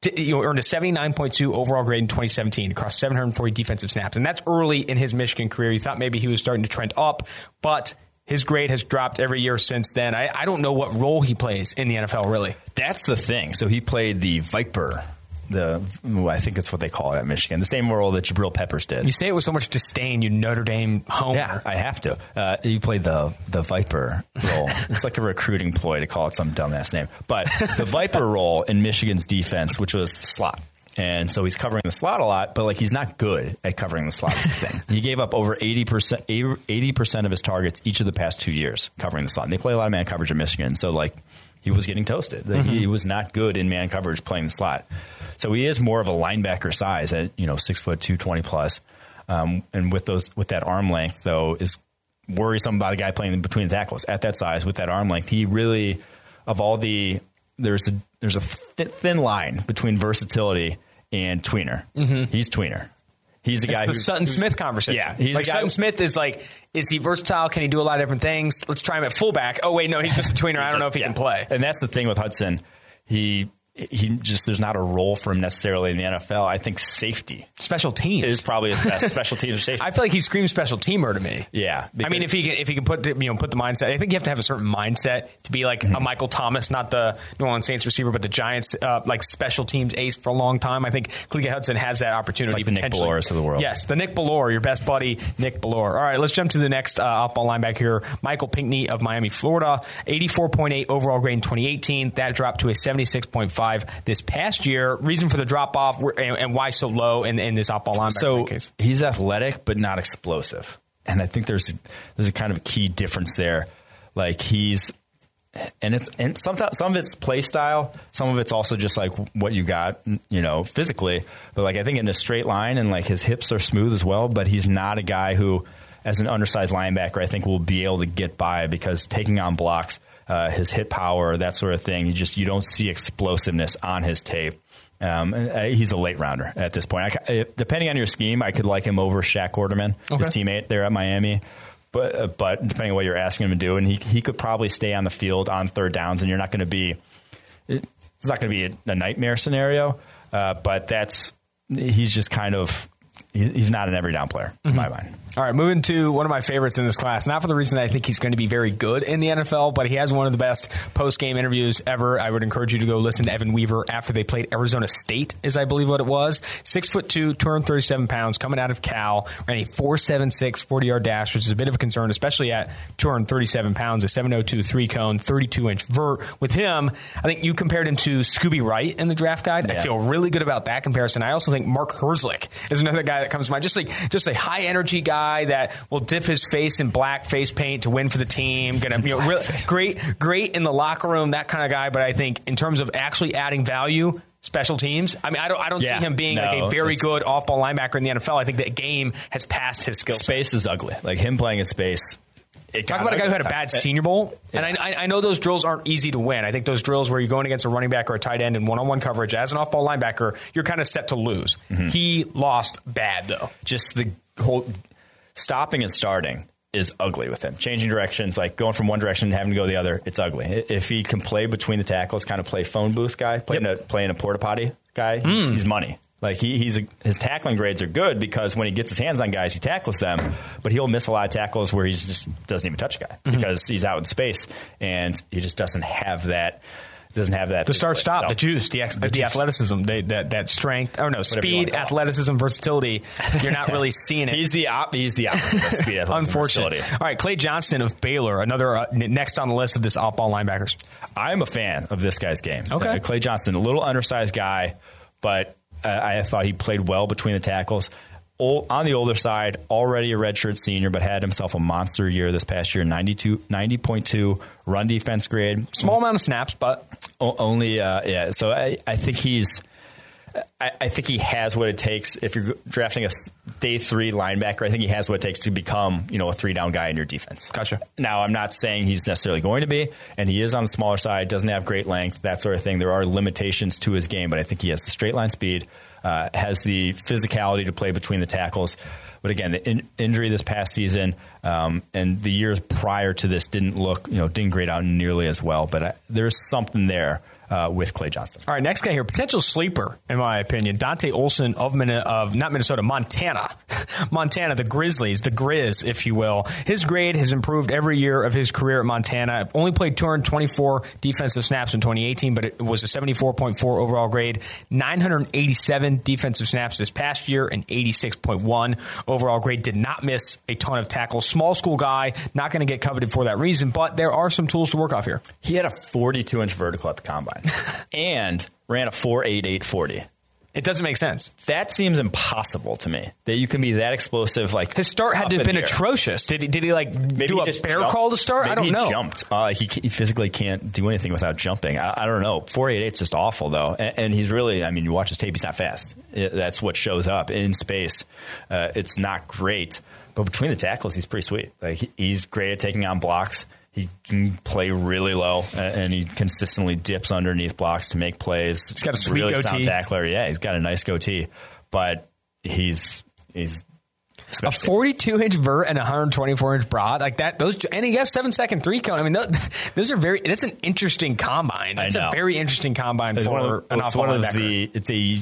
t- You know, earned a 79.2 overall grade in 2017 across 740 defensive snaps. And that's early in his Michigan career. You thought maybe he was starting to trend up, but his grade has dropped every year since then. I, I don't know what role he plays in the NFL, really. that's the thing. So he played the Viper. The ooh, I think that's what they call it at Michigan. The same role that Jabril Peppers did. You say it with so much disdain, you Notre Dame homer. Yeah, I have to. Uh, he played the the Viper role. it's like a recruiting ploy to call it some dumbass name. But the Viper role in Michigan's defense, which was slot. And so he's covering the slot a lot, but like he's not good at covering the slot thing. He gave up over 80%, 80% of his targets each of the past two years covering the slot. And they play a lot of man coverage in Michigan. So like he was getting toasted. Like, He was not good in man coverage playing the slot. So he is more of a linebacker size at, you know, six foot two, 20 plus. Um, and with those, with that arm length though, is worrisome about a guy playing between the tackles at that size with that arm length. He really, of all the, there's a there's a thi- thin line between versatility and tweener. He's tweener. He's the guy the who's Sutton who's- Smith conversation. Yeah, he's like Sutton Smith is like, is he versatile? Can he do a lot of different things? Let's try him at fullback. Oh wait, no, he's just a tweener. I don't know if he Yeah. can play. And that's the thing with Hudson. He he just there's not a role for him necessarily in the NFL. I think safety special teams is probably his best special teams or safety. I feel like he screams special teamer to me. Yeah, I mean, if he can, if he can put the, you know put the mindset, I think you have to have a certain mindset to be like mm-hmm. a Michael Thomas, not the New Orleans Saints receiver, but the Giants uh, like special teams ace for a long time. I think Khaleke Hudson has that opportunity. Like the Nick Bellores of the world. Yes, the Nick Bellore, your best buddy, Nick Bellore. All right, let's jump to the next uh, off-ball linebacker here, Michael Pinckney of Miami, Florida, 84.8 overall grade in 2018. That dropped to a 76.5 this past year. Reason for the drop off and, and, why so low in, in this off-ball linebacker so case? He's athletic, but not explosive. And I think there's there's a kind of a key difference there. Like he's and it's and sometimes some of it's play style, some of it's also just like what you got, you know, physically. But like I think in a straight line and like his hips are smooth as well. But he's not a guy who, as an undersized linebacker, I think will be able to get by because taking on blocks, uh, his hit power, that sort of thing, you just you don't see explosiveness on his tape. Um, uh, he's a late rounder at this point. I, depending on your scheme, I could like him over Shaq Quarterman, okay. his teammate there at Miami. But uh, but depending on what you're asking him to do, and he he could probably stay on the field on third downs, and you're not going to be it's not going to be a, a, nightmare scenario. Uh, but that's he's just kind of he's not an every down player mm-hmm. in my mind. All right, moving to one of my favorites in this class. Not for the reason that I think he's going to be very good in the NFL, but he has one of the best post game interviews ever. I would encourage you to go listen to Evan Weaver after they played Arizona State, is I believe what it was. Six foot two, 237 pounds, coming out of Cal, ran a 4.76 40 yard dash, which is a bit of a concern, especially at 237 pounds, a 702 three cone, 32 inch vert. With him, I think you compared him to Scooby Wright in the draft guide. Yeah. I feel really good about that comparison. I also think Mark Herzlich is another guy that comes to mind. Just like just a high energy guy guy that will dip his face in black face paint to win for the team. Going to you know really, great great in the locker room, that kind of guy. But I think in terms of actually adding value, special teams. I mean, I don't, I don't yeah, see him being no, like a very good off ball linebacker in the NFL. I think that game has passed his skill. Space is ugly. Like him playing in space. Talk about a guy who had a bad Senior Bowl, yeah. and I, I, know those drills aren't easy to win. I think those drills where you're going against a running back or a tight end in one-on-one coverage as an off-ball linebacker, you're kind of set to lose. Mm-hmm. He lost bad though. Just the whole stopping and starting is ugly with him. Changing directions, like going from one direction and having to go the other, it's ugly. If he can play between the tackles, kind of play phone booth guy, playing yep. a playing a porta potty guy, mm. he's, he's, money. Like he, he's a, his tackling grades are good because when he gets his hands on guys, he tackles them, but he'll miss a lot of tackles where he just doesn't even touch a guy mm-hmm. because he's out in space and he just doesn't have that doesn't have that. The start stop, so, the juice, the, the, the athleticism, they, that that strength. Or no, speed, athleticism, versatility. You're not really seeing it. he's the op, he's the opposite. speed, Unfortunately. All right, Clay Johnston of Baylor, another uh, next on the list of this off ball linebackers. I'm a fan of this guy's game. Okay, uh, Clay Johnston, a little undersized guy, but uh, I thought he played well between the tackles old, on the older side, already a redshirt senior, but had himself a monster year this past year 92, 90.2 run defense grade. Small amount of snaps, but. O- only, uh, yeah. So I, I think he's. I, I, think he has what it takes. If you're drafting a day three linebacker, I think he has what it takes to become, you know, a three down guy in your defense. Gotcha. Now, I'm not saying he's necessarily going to be, and he is on the smaller side, doesn't have great length, that sort of thing. There are limitations to his game, but I think he has the straight line speed, uh, has the physicality to play between the tackles. But again, the in- injury this past season um, and the years prior to this didn't look, you know, didn't grade out nearly as well. But I, there's something there uh, with Clay Johnston. All right, next guy here, potential sleeper in my opinion, Dante Olson of Min- of not Minnesota, Montana, Montana, the Grizzlies, the Grizz, if you will. His grade has improved every year of his career at Montana. Only played 224 defensive snaps in 2018, but it was a 74.4 overall grade, 987 defensive snaps this past year, and 86.1 overall grade. Did not miss a ton of tackles. Small school guy, not going to get coveted for that reason, but there are some tools to work off here. He had a 42 inch vertical at the combine and ran a 4.8840. It doesn't make sense. That seems impossible to me. That you can be that explosive. Like his start had to have been atrocious. Did he? Did he like maybe do he a bear jumped. crawl to start? Maybe I don't he know. Jumped. Uh, he, he, physically can't do anything without jumping. I, I don't know. Four eight eight is just awful though, and, and, he's really. I mean, you watch his tape. He's not fast. It, that's what shows up in space. Uh, it's not great, but between the tackles, he's pretty sweet. Like he, he's great at taking on blocks. He can play really low, and he consistently dips underneath blocks to make plays. He's got a sweet really goatee. tackler. Yeah, he's got a nice goatee, but he's he's A 42 inch vert and a 124 inch broad like that. Those and he has seven second three count. I mean, those, those are very. That's an interesting combine. It's a very interesting combine it's for one of, an it's one of the. It's a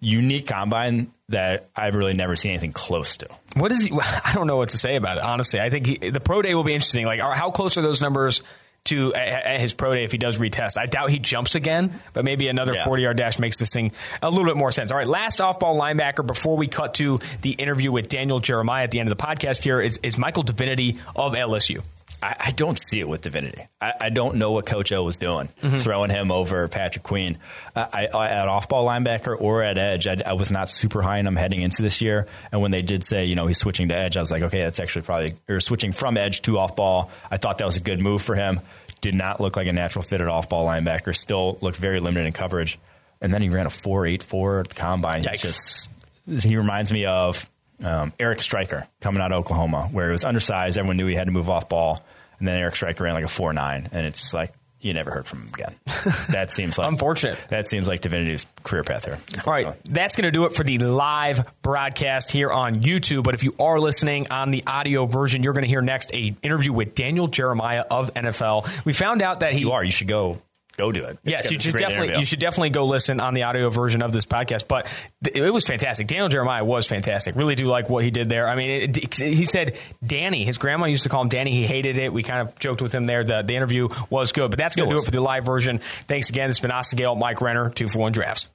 unique combine that I've really never seen anything close to. What is he? I don't know what to say about it. Honestly, I think he, the pro day will be interesting. Like, how close are those numbers? To at his pro day, if he does retest, I doubt he jumps again, but maybe another yeah. 40 yard dash makes this thing a little bit more sense. All right, last off ball linebacker before we cut to the interview with Daniel Jeremiah at the end of the podcast here is, is Michael Divinity of LSU. I, I, don't see it with Divinity. I, I, don't know what Coach O was doing, mm-hmm. throwing him over Patrick Queen. I, at off ball linebacker or at edge, I, was not super high on him heading into this year. And when they did say, you know, he's switching to edge, I was like, okay, that's actually probably, or switching from edge to off ball. I thought that was a good move for him. Did not look like a natural fit at off ball linebacker. Still looked very limited in coverage. And then he ran a 4.84 at the combine. Just, he reminds me of um, Eric Striker coming out of Oklahoma, where he was undersized. Everyone knew he had to move off ball. And then Eric Striker ran like a 4 9. And it's just like, you never heard from him again. That seems like unfortunate. That seems like Divinity's career path here. All right, so. that's going to do it for the live broadcast here on YouTube. But if you are listening on the audio version, you're going to hear next a interview with Daniel Jeremiah of NFL. We found out that he. You are. You should go go do it. Yes, you should definitely interview. you should definitely go listen on the audio version of this podcast. But th- it was fantastic. Daniel Jeremiah was fantastic. Really do like what he did there. I mean, it, it, he said Danny. His grandma used to call him Danny. He hated it. We kind of joked with him there. The, the interview was good, but that's going to do it for the live version. Thanks again. It's been Austin Gayle, Mike Renner, two for one drafts.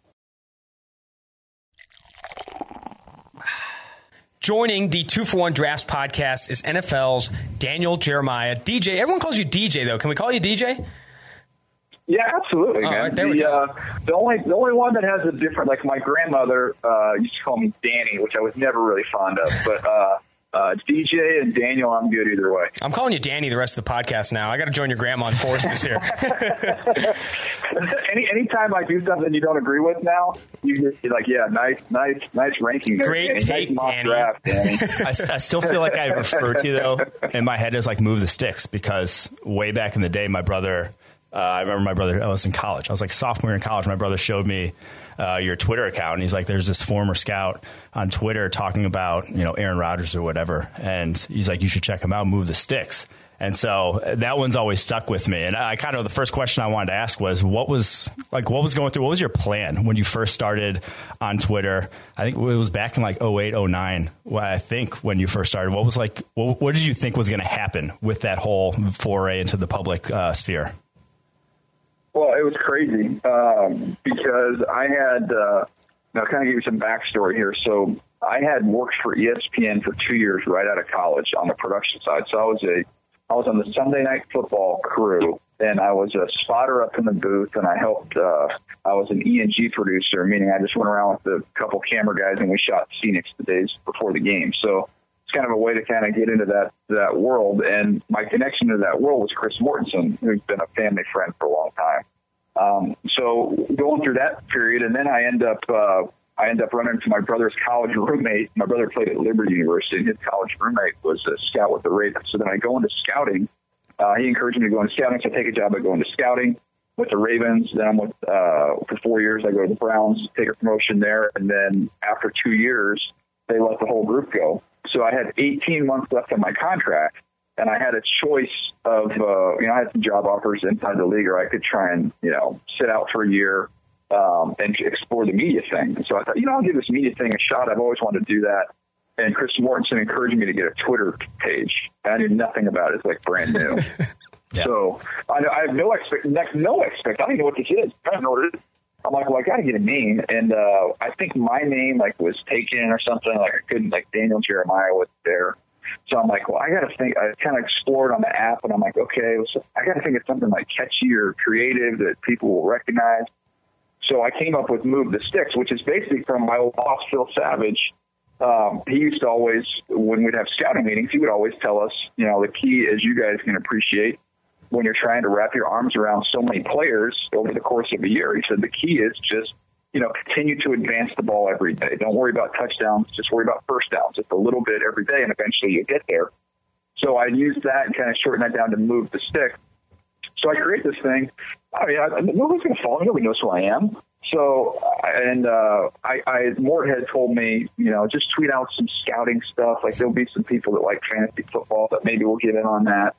Joining the Two for One Drafts podcast is NFL's Daniel Jeremiah. DJ, everyone calls you DJ though. Can we call you DJ? Yeah, absolutely, man. Right, the, uh, the only the only one that has a different, like my grandmother uh, used to call me Danny, which I was never really fond of, but. Uh, uh, DJ and Daniel, I'm good either way. I'm calling you Danny the rest of the podcast now. I got to join your grandma in forces here. Any anytime I do something you don't agree with now, you are like, yeah, nice, nice, nice ranking. There, Great Danny. take, nice Danny. Draft, Danny. I, I, still feel like I refer to you though in my head as like move the sticks because way back in the day, my brother uh, I remember my brother, I was in college. I was like sophomore in college. My brother showed me uh, your Twitter account, and he's like, "There's this former scout on Twitter talking about you know Aaron Rodgers or whatever," and he's like, "You should check him out. Move the sticks." And so that one's always stuck with me. And I kind of the first question I wanted to ask was, what was like, what was going through? What was your plan when you first started on Twitter? I think it was back in like 08, 09. I think when you first started, what was like, what, what did you think was going to happen with that whole foray into the public uh, sphere? Well, it was crazy um, because I had. Uh, now, kind of give you some backstory here. So, I had worked for ESPN for two years right out of college on the production side. So, I was a, I was on the Sunday Night Football crew, and I was a spotter up in the booth, and I helped. Uh, I was an E and G producer, meaning I just went around with a couple camera guys, and we shot scenics the days before the game. So, it's kind of a way to kind of get into that that world. And my connection to that world was Chris Mortensen, who's been a family friend for a long time. Um, so going through that period, and then I end up uh, I end up running into my brother's college roommate. My brother played at Liberty University, and his college roommate was a scout with the Ravens. So then I go into scouting. Uh, he encouraged me to go into scouting, so I take a job at going to scouting with the Ravens. Then I'm with uh, for four years. I go to the Browns, take a promotion there, and then after two years, they let the whole group go. So I had 18 months left on my contract, and I had a choice of, uh, you know, I had some job offers inside the league, or I could try and, you know, sit out for a year um, and explore the media thing. So I thought, you know, I'll give this media thing a shot. I've always wanted to do that. And Chris Mortensen encouraged me to get a Twitter page. I knew nothing about it. It's like brand new. yeah. So I, I have no expect, no expect. I don't even know what this is. I don't know what it is. I'm like, well, I got to get a name, and uh, I think my name like was taken or something. Like I couldn't, like Daniel Jeremiah was there. So I'm like, well, I got to think. I kind of explored on the app, and I'm like, okay, so I got to think of something like catchy or creative that people will recognize. So I came up with "Move the Sticks," which is basically from my old boss, Phil Savage. Um, he used to always, when we'd have scouting meetings, he would always tell us, you know, the key, as you guys can appreciate, when you're trying to wrap your arms around so many players over the course of a year. He said the key is just, you know, continue to advance the ball every day. Don't worry about touchdowns. Just worry about first downs just a little bit every day, and eventually you get there. So I used that and kind of shortened that down to move the stick. So I create this thing. I mean, I, nobody's going to follow me. Nobody knows who I am. So, and uh, I, I, Mort had told me, you know, just tweet out some scouting stuff. Like there'll be some people that like fantasy football that maybe we'll get in on that.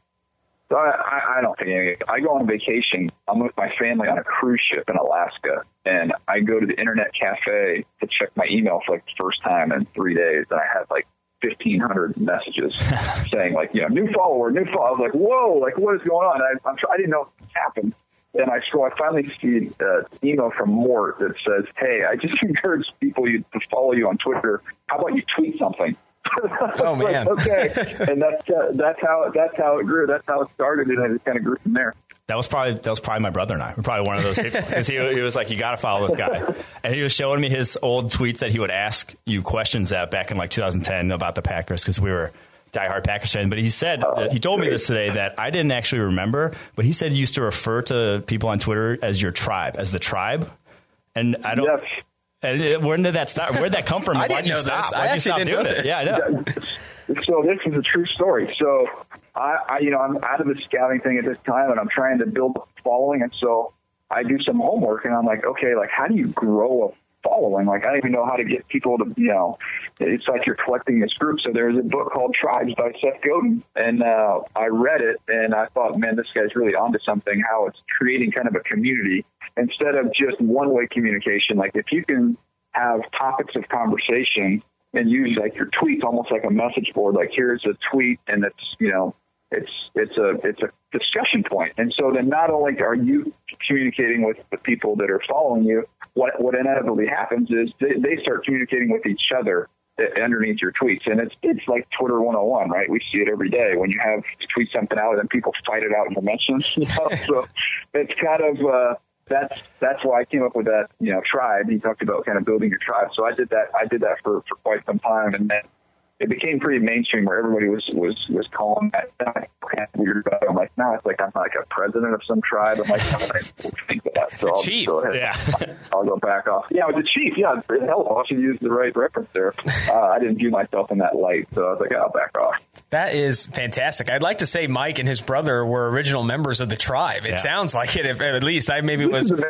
So I, I, I don't think any. I go on vacation. I'm with my family on a cruise ship in Alaska, and I go to the internet cafe to check my email for like the first time in three days, and I had like 1,500 messages saying like, you know, new follower, new follower. I was like, whoa, like what is going on? I, I'm, I didn't know this happened. And I scroll, I finally see an uh, email from Mort that says, hey, I just encourage people you, to follow you on Twitter. How about you tweet something? Oh man. like, okay, and that's uh, that's how that's how it grew. That's how it started, and it kind of grew from there. That was probably that was probably my brother and I. We're probably one of those people because he, he was like, "You got to follow this guy," and he was showing me his old tweets that he would ask you questions at back in like 2010 about the Packers because we were diehard Packers fan. But he said uh, he told me this today that I didn't actually remember, but he said he used to refer to people on Twitter as your tribe, as the tribe, and I don't. Yes. And uh, where did that start? Where did that come from? I Why'd didn't you know stop? this. I Why'd you actually stop didn't doing know it? Yeah, I know. So this is a true story. So I, I, you know, I'm out of the scouting thing at this time, and I'm trying to build a following, and so I do some homework, and I'm like, okay, like how do you grow a following? Like I don't even know how to get people to, you know, it's like you're collecting this group. So there's a book called Tribes by Seth Godin, and uh, I read it, and I thought, man, this guy's really onto something. How it's creating kind of a community instead of just one-way communication. Like if you can have topics of conversation and use like your tweets almost like a message board. Like here's a tweet, and it's you know it's it's a it's a discussion point. And so then not only are you communicating with the people that are following you, what what inevitably happens is they, they start communicating with each other underneath your tweets. And it's it's like Twitter 101, right? We see it every day when you have to tweet something out and then people fight it out in the mentions. You know? so it's kind of uh, that's that's why I came up with that you know tribe. He talked about kind of building your tribe. So I did that. I did that for for quite some time, and then it became pretty mainstream where everybody was was was calling that kind of weird. But I'm like, now it's like I'm like a president of some tribe. I'm like, how would I think that? So I'll Chief. go ahead. Yeah. I'll go back off. Yeah, I was a chief. Yeah, hell, I should use the right reference there. Uh, I didn't view myself in that light, so I was like, I'll back off. That is fantastic. I'd like to say Mike and his brother were original members of the tribe. It Yeah. sounds like it. If, at least I maybe This was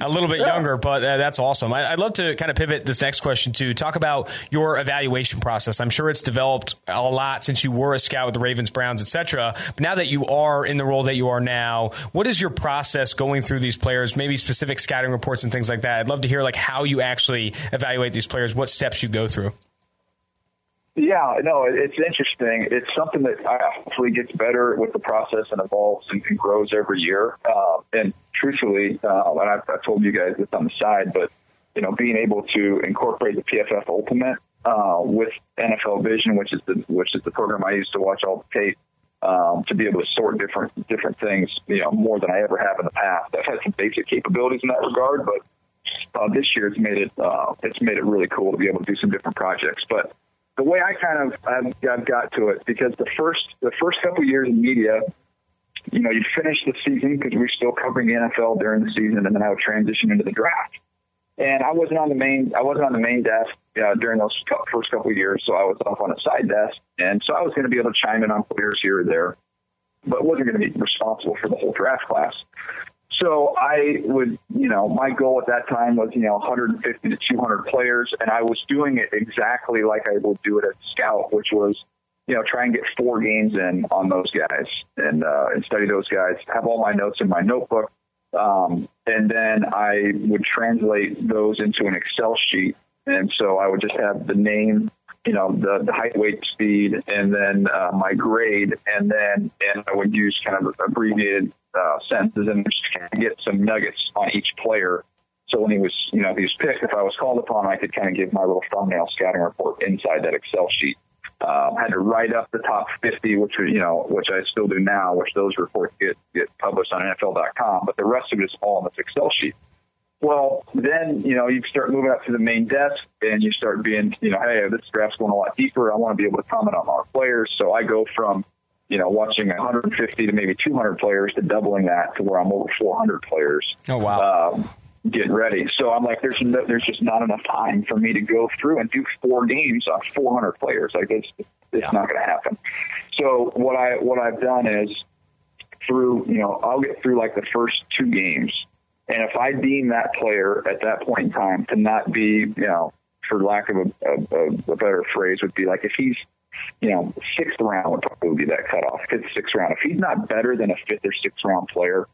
a little bit Yeah. younger, but uh, that's awesome. I, I'd love to kind of pivot this next question to talk about your evaluation process. I'm sure it's developed a lot since you were a scout with the Ravens, Browns, etc. But now that you are in the role that you are now, what is your process going through these players? Maybe specific scouting reports and things like that. I'd love to hear like how you actually evaluate these players. What steps you go through. Yeah, no, it's interesting. It's something that uh, hopefully gets better with the process and evolves and, and grows every year. Uh, and truthfully, uh, and I've, I've told you guys this on the side, but you know, being able to incorporate the PFF Ultimate uh, with NFL Vision, which is the which is the program I use to watch all the tape, um, to be able to sort different different things, you know, more than I ever have in the past. I've had some basic capabilities in that regard, but uh, this year it's made it uh, it's made it really cool to be able to do some different projects. But the way I kind of I've, I've got to it because the first the first couple years in media, you know, you finish the season because we're still covering the NFL during the season, and then I would transition into the draft. And I wasn't on the main I wasn't on the main desk uh, during those first couple of years, so I was off on a side desk, and so I was going to be able to chime in on players here or there, but wasn't going to be responsible for the whole draft class. So I would, you know, my goal at that time was, you know, 150 to 200 players, and I was doing it exactly like I would do it at Scout, which was, you know, try and get four games in on those guys and uh, and study those guys. Have all my notes in my notebook, um, and then I would translate those into an Excel sheet. And so I would just have the name, you know, the, the height, weight, speed, and then uh, my grade, and then and I would use kind of abbreviated uh, sentences and just kind of get some nuggets on each player. So when he was, you know, he was picked, if I was called upon, I could kind of give my little thumbnail scouting report inside that Excel sheet. Um, had to write up the top 50, which you know, which I still do now, which those reports get get published on NFL.com. But the rest of it is all in this Excel sheet. Well, then, you know, you start moving up to the main desk and you start being, you know, hey, this draft's going a lot deeper. I want to be able to comment on our players. So I go from, you know, watching 150 to maybe 200 players to doubling that to where I'm over 400 players. Oh, wow. Um, getting ready. So I'm like, there's no, there's just not enough time for me to go through and do four games on 400 players. Like it's, it's not going to happen. So what I, what I've done is through, you know, I'll get through like the first two games And if I deem that player at that point in time to not be, you know, for lack of a, a, a better phrase, would be like if he's, you know, sixth round would probably be that cutoff, fifth, sixth round. If he's not better than a fifth or sixth round player,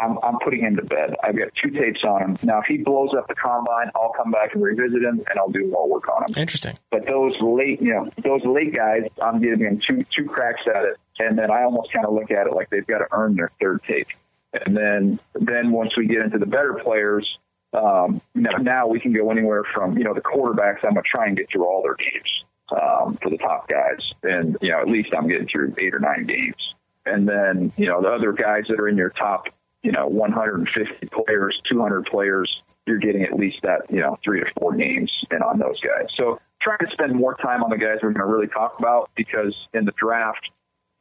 I'm, I'm putting him to bed. I've got two tapes on him. Now, if he blows up the combine, I'll come back and revisit him, and I'll do more work on him. Interesting. But those late, you know, those late guys, I'm giving them two two cracks at it, and then I almost kind of look at it like they've got to earn their third tape. And then then once we get into the better players, um, now, now we can go anywhere from you know the quarterbacks. I'm gonna try and get through all their games um, for the top guys, and you know at least I'm getting through eight or nine games. And then you know the other guys that are in your top you know 150 players, 200 players, you're getting at least that you know three to four games in on those guys. So trying to spend more time on the guys we're going to really talk about because in the draft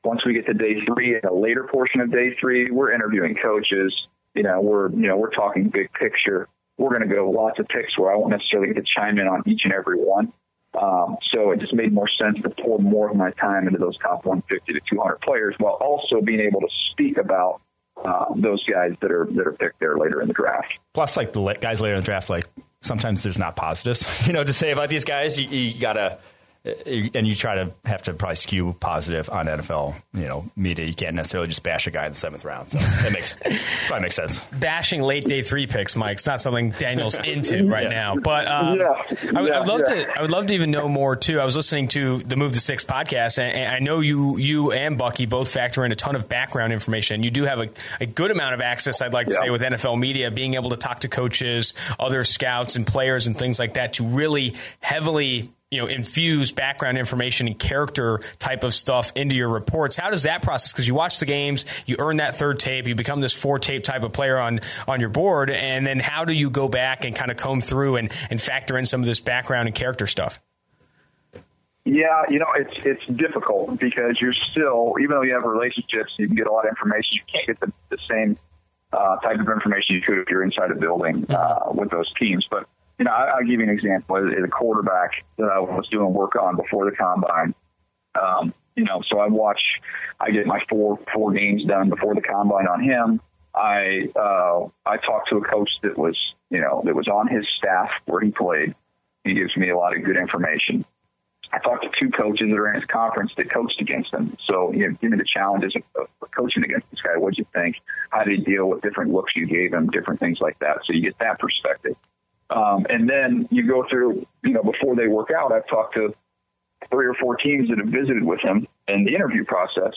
once we get to day three, in the later portion of day three, we're interviewing coaches. You know, we're you know we're talking big picture. We're going to go lots of picks where I won't necessarily get to chime in on each and every one. Um, so it just made more sense to pour more of my time into those top 150 to 200 players, while also being able to speak about uh, those guys that are that are picked there later in the draft. Plus, like the guys later in the draft, like sometimes there's not positives, you know, to say about these guys. You, you gotta and you try to have to probably skew positive on NFL, you know, media. You can't necessarily just bash a guy in the seventh round. So that makes probably makes sense. Bashing late day three picks, Mike. It's not something Daniel's into right yeah. now. But um, yeah. I, would, yeah, love to. I would love to even know more too. I was listening to the Move the Sticks podcast, and, and, I know you, you and Bucky both factor in a ton of background information. You do have a, a good amount of access, I'd like to say, with NFL media, being able to talk to coaches, other scouts, and players, and things like that to really heavily you know, infuse background information and character type of stuff into your reports. How does that process? Because you watch the games, you earn that third tape, you become this four tape type of player on on your board, and then how do you go back and kind of comb through and, and factor in some of this background and character stuff? Yeah, you know, it's it's difficult because you're still, even though you have relationships, you can get a lot of information. You can't get the, the same uh, type of information you could if you're inside a building uh, with those teams. But you know, I'll give you an example. As a quarterback that I was doing work on before the combine, um, you know, so I watch, I get my four four games done before the combine on him. I uh, I talked to a coach that was, you know, that was on his staff where he played. He gives me a lot of good information. I talked to two coaches that are in his conference that coached against him. So, you know, give me the challenges of, of coaching against this guy. What'd you think? How did he deal with different looks you gave him, different things like that? So you get that perspective. Um, and then you go through, you know, before they work out, I've talked to three or four teams that have visited with him in the interview process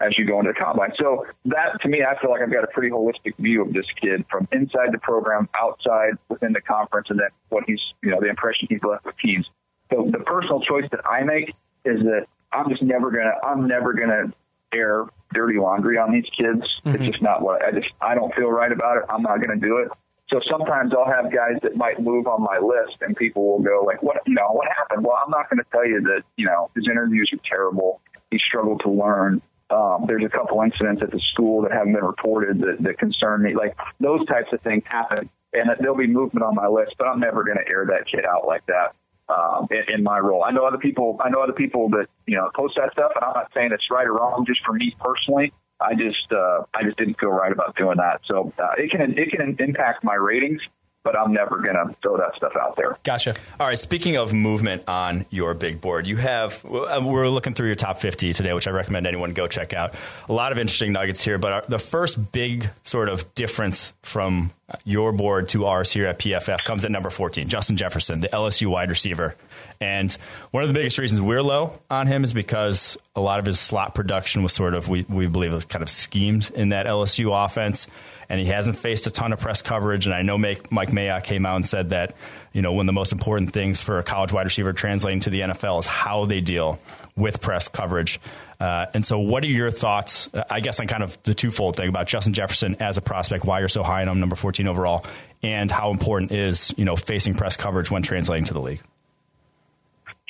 as you go into the combine. So that to me, I feel like I've got a pretty holistic view of this kid from inside the program, outside within the conference, and then what he's, you know, the impression he's left with teams. So the personal choice that I make is that I'm just never gonna, I'm never gonna air dirty laundry on these kids. Mm-hmm. It's just not what I just, I don't feel right about it. I'm not gonna do it. So sometimes I'll have guys that might move on my list, and people will go like, "What? You know, what happened?" Well, I'm not going to tell you that. You know, his interviews are terrible. He struggled to learn. Um, there's a couple incidents at the school that haven't been reported that, that concern me. Like those types of things happen, and that there'll be movement on my list. But I'm never going to air that kid out like that um, in, in my role. I know other people. I know other people that you know post that stuff, and I'm not saying it's right or wrong. Just for me personally, I just uh, I just didn't feel right about doing that. So uh, it can it can impact my ratings, but I'm never going to throw that stuff out there. Gotcha. All right. Speaking of movement on your big board, you have uh, we're looking through your top 50 today, which I recommend anyone go check out. A lot of interesting nuggets here, but the first big sort of difference from your board to ours here at PFF comes at number 14, Justin Jefferson, the LSU wide receiver. And one of the biggest reasons we're low on him is because a lot of his slot production was sort of, we, we believe, was kind of schemed in that LSU offense. And he hasn't faced a ton of press coverage. And I know Mike Mayock came out and said that, you know, one of the most important things for a college wide receiver translating to the NFL is how they deal with press coverage. Uh, and so, what are your thoughts, uh, I guess, on kind of the twofold thing about Justin Jefferson as a prospect, why you're so high on him, number 14 overall, and how important is, you know, facing press coverage when translating to the league?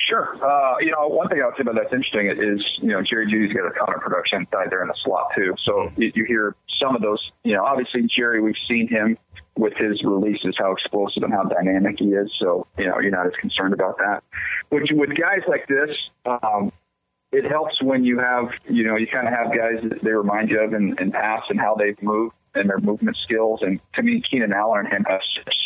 Sure. Uh, you know, one thing I would say about that's interesting is, you know, Jerry Jeudy's got a ton of production inside there in the slot too. So you, you hear some of those, you know, obviously Jerry, we've seen him with his releases, how explosive and how dynamic he is. So, you know, you're not as concerned about that. But with guys like this, um, it helps when you have, you know, you kind of have guys that they remind you of in, in pass and how they've moved and their movement skills. And to me, Keenan Allen and him have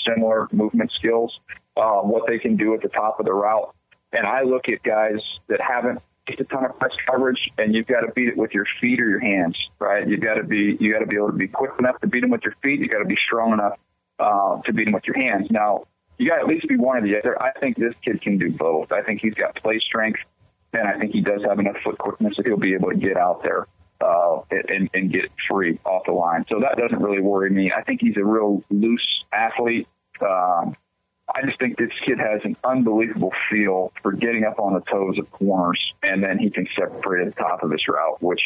similar movement skills, um, what they can do at the top of the route. And I look at guys that haven't get a ton of press coverage, and you've got to beat it with your feet or your hands, right? You've got to be you got to be able to be quick enough to beat them with your feet. You got to be strong enough uh, to beat them with your hands. Now, you got to at least be one or the other. I think this kid can do both. I think he's got play strength, and I think he does have enough foot quickness that he'll be able to get out there uh, and, and get free off the line. So that doesn't really worry me. I think he's a real loose athlete. Um, I just think this kid has an unbelievable feel for getting up on the toes of corners, and then he can separate at the top of his route, which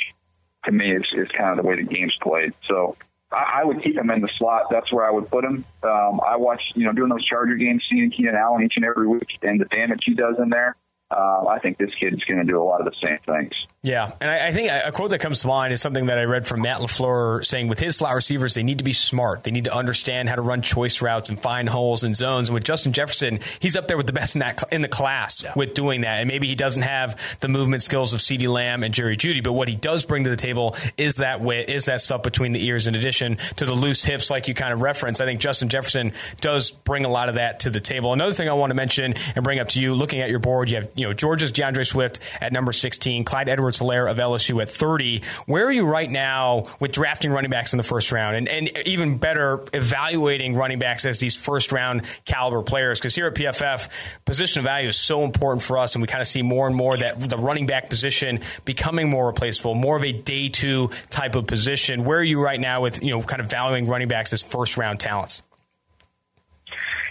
to me is, is kind of the way the game's played. So I, I would keep him in the slot. That's where I would put him. Um, I watch, you know, doing those Charger games, seeing Keenan Allen each and every week, and the damage he does in there. Uh, I think this kid's going to do a lot of the same things. Yeah, and I, I, think a quote that comes to mind is something that I read from Matt LaFleur saying with his slot receivers, they need to be smart. They need to understand how to run choice routes and find holes and zones. And with Justin Jefferson, he's up there with the best in that in the class yeah. with doing that. And maybe he doesn't have the movement skills of CeeDee Lamb and Jerry Jeudy, but what he does bring to the table is that way, is that stuff between the ears in addition to the loose hips, like you kind of referenced. I think Justin Jefferson does bring a lot of that to the table. Another thing I want to mention and bring up to you, looking at your board, you have you know Georgia's D'Andre Swift at number 16, Clyde Edwards-Helaire of LSU at 30. Where are you right now with drafting running backs in the first round and, and even better evaluating running backs as these first round caliber players? Because here at PFF, position of value is so important for us, and we kind of see more and more that the running back position becoming more replaceable, more of a day two type of position. Where are you right now with, you know, kind of valuing running backs as first round talents?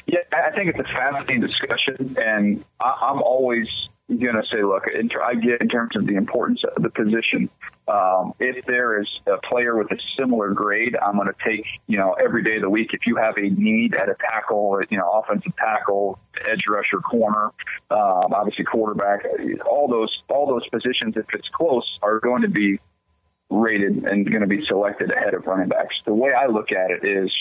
Yeah, I think it's a fascinating discussion, and I'm always going to say, look, I get in terms of the importance of the position. Um, if there is a player with a similar grade, I'm going to take, you know, every day of the week. If you have a need at a tackle, you know, offensive tackle, edge rusher, corner, um, obviously quarterback, all those, all those positions, if it's close, are going to be rated and going to be selected ahead of running backs. The way I look at it is,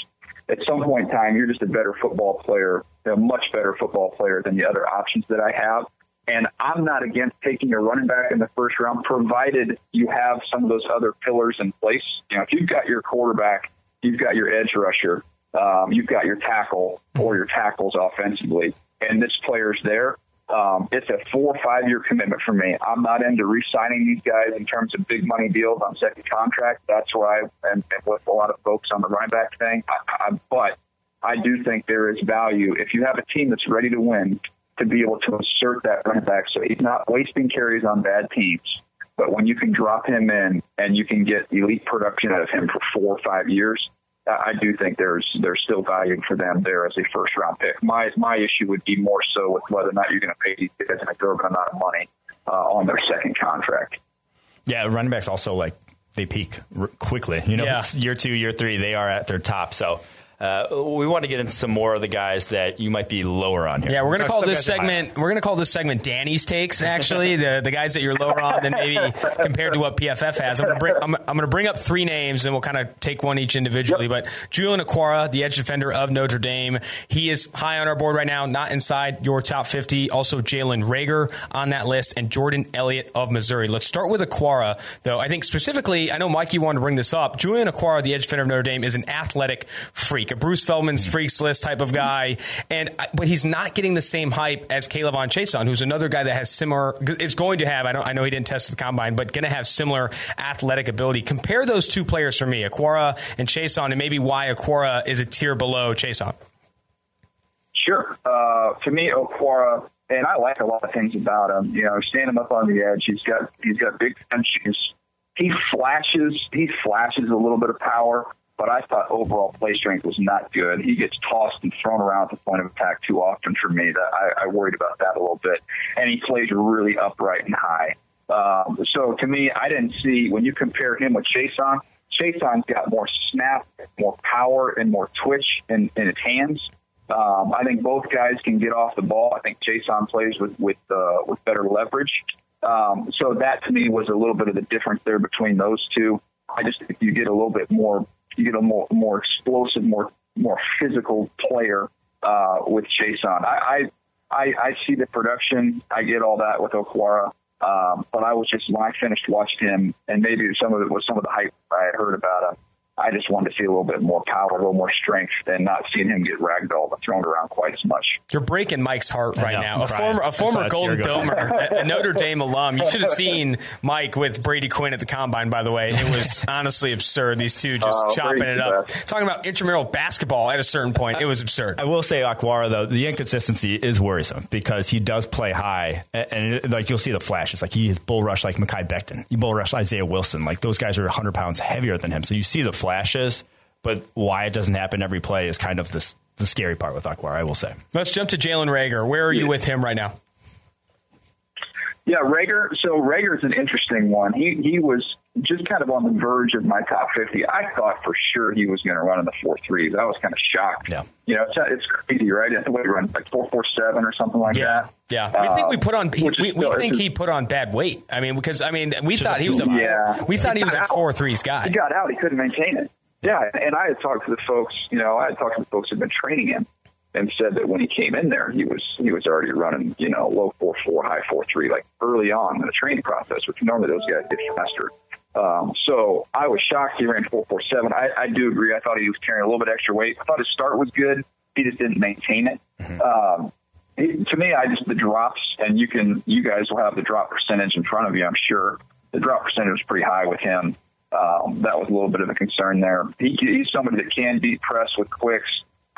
at some point in time, you're just a better football player, a much better football player than the other options that I have. And I'm not against taking a running back in the first round, provided you have some of those other pillars in place. You know, if you've got your quarterback, you've got your edge rusher, um, you've got your tackle or your tackles offensively, and this player's there. Um, it's a four or five year commitment for me. I'm not into re-signing these guys in terms of big money deals on second contract. That's why, and, and with a lot of folks on the running back thing. I, I, but I do think there is value if you have a team that's ready to win to be able to assert that running back so he's not wasting carries on bad teams. But when you can drop him in and you can get elite production out of him for four or five years, I do think there's there's still value for them there as a first round pick. My my issue would be more so with whether or not you're going to pay these guys an exorbitant amount of money uh, on their second contract. Yeah, running backs also like they peak r- quickly. You know, yeah. year two, year three, they are at their top. So uh, we want to get into some more of the guys that you might be lower on here. Yeah, we're going to call this segment. We're going to call this segment Danny's takes. Actually, the the guys that you're lower on than maybe compared to what PFF has. I'm going to bring I'm, I'm going to bring up three names and we'll kind of take one each individually. Yep. But Julian Okwara, the edge defender of Notre Dame, he is high on our board right now, not inside your top 50. Also, Jalen Reagor on that list and Jordan Elliott of Missouri. Let's start with Okwara though. I think specifically, I know Mike, you wanted to bring this up. Julian Okwara, the edge defender of Notre Dame, is an athletic freak a Bruce Feldman's freaks list type of guy, and but he's not getting the same hype as K'Lavon Chaisson, who's another guy that has similar is going to have. I don't. I know he didn't test the combine, but going to have similar athletic ability. Compare those two players for me, Okwara and Chaisson, and maybe why Okwara is a tier below Chaisson. Sure. Uh, to me, Okwara and I like a lot of things about him. You know, stand him up on the edge. He's got he's got big shoes. He flashes. He flashes a little bit of power but I thought overall play strength was not good. He gets tossed and thrown around at the point of attack too often for me. That I, I worried about that a little bit, and he plays really upright and high. Um, so to me, I didn't see when you compare him with Chaisson. Chaisson's got more snap, more power, and more twitch in, in his hands. Um, I think both guys can get off the ball. I think Chaisson plays with with uh, with better leverage. Um, so that to me was a little bit of the difference there between those two. I just think you get a little bit more you get a more more explosive, more more physical player uh, with Chaisson. I, I I I see the production. I get all that with Okwara. Um, but I was just when I finished watching him, and maybe some of it was some of the hype I had heard about him. I just wanted to see a little bit more power, a little more strength, and not seeing him get ragdolled and thrown around quite as much. You're breaking Mike's heart right now. A former, a I former Golden tear Domer, a, a Notre Dame alum. You should have seen Mike with Brady Quinn at the combine. By the way, it was honestly absurd. These two just Oh, chopping it up, best. talking about intramural basketball. At a certain point, it was absurd. I will say, Okwara, though, the inconsistency is worrisome because he does play high. And, and it- like, you'll see the flashes. Like, he is bull rush like Mekhi Becton. He bull rush Isaiah Wilson. Like, those guys are 100 pounds heavier than him. So you see the flashes, but why it doesn't happen every play is kind of this, the scary part with Okwara, I will say. Let's jump to Jalen Reagor. Where are you with him right now? Yeah, Reagor. So Reagor is an interesting one. He he was just kind of on the verge of my top fifty. I thought for sure he was going to run in the four threes. I was kind of shocked. Yeah. You know, it's, it's crazy, right? I think he run like four four seven or something like Yeah, that. yeah. We think we Um, put on. He, we, we think he put on bad weight. I mean, because I mean, we thought he was a. Yeah. We thought he was a got out. four threes guy. He got out. He couldn't maintain it. Yeah, and I had talked to the folks. You know, I had talked to the folks who'd been training him, and said that when he came in there, he was he was already running. You know, low four four, high four three, like early on in the training process, which normally those guys get faster. Um, so I was shocked he ran four four seven. I, I do agree. I thought he was carrying a little bit extra weight. I thought his start was good. He just didn't maintain it. Um, he, to me, I just the drops, and you can you guys will have the drop percentage in front of you. I'm sure the drop percentage was pretty high with him. Um, that was a little bit of a concern there. He, he's somebody that can beat press with quicks.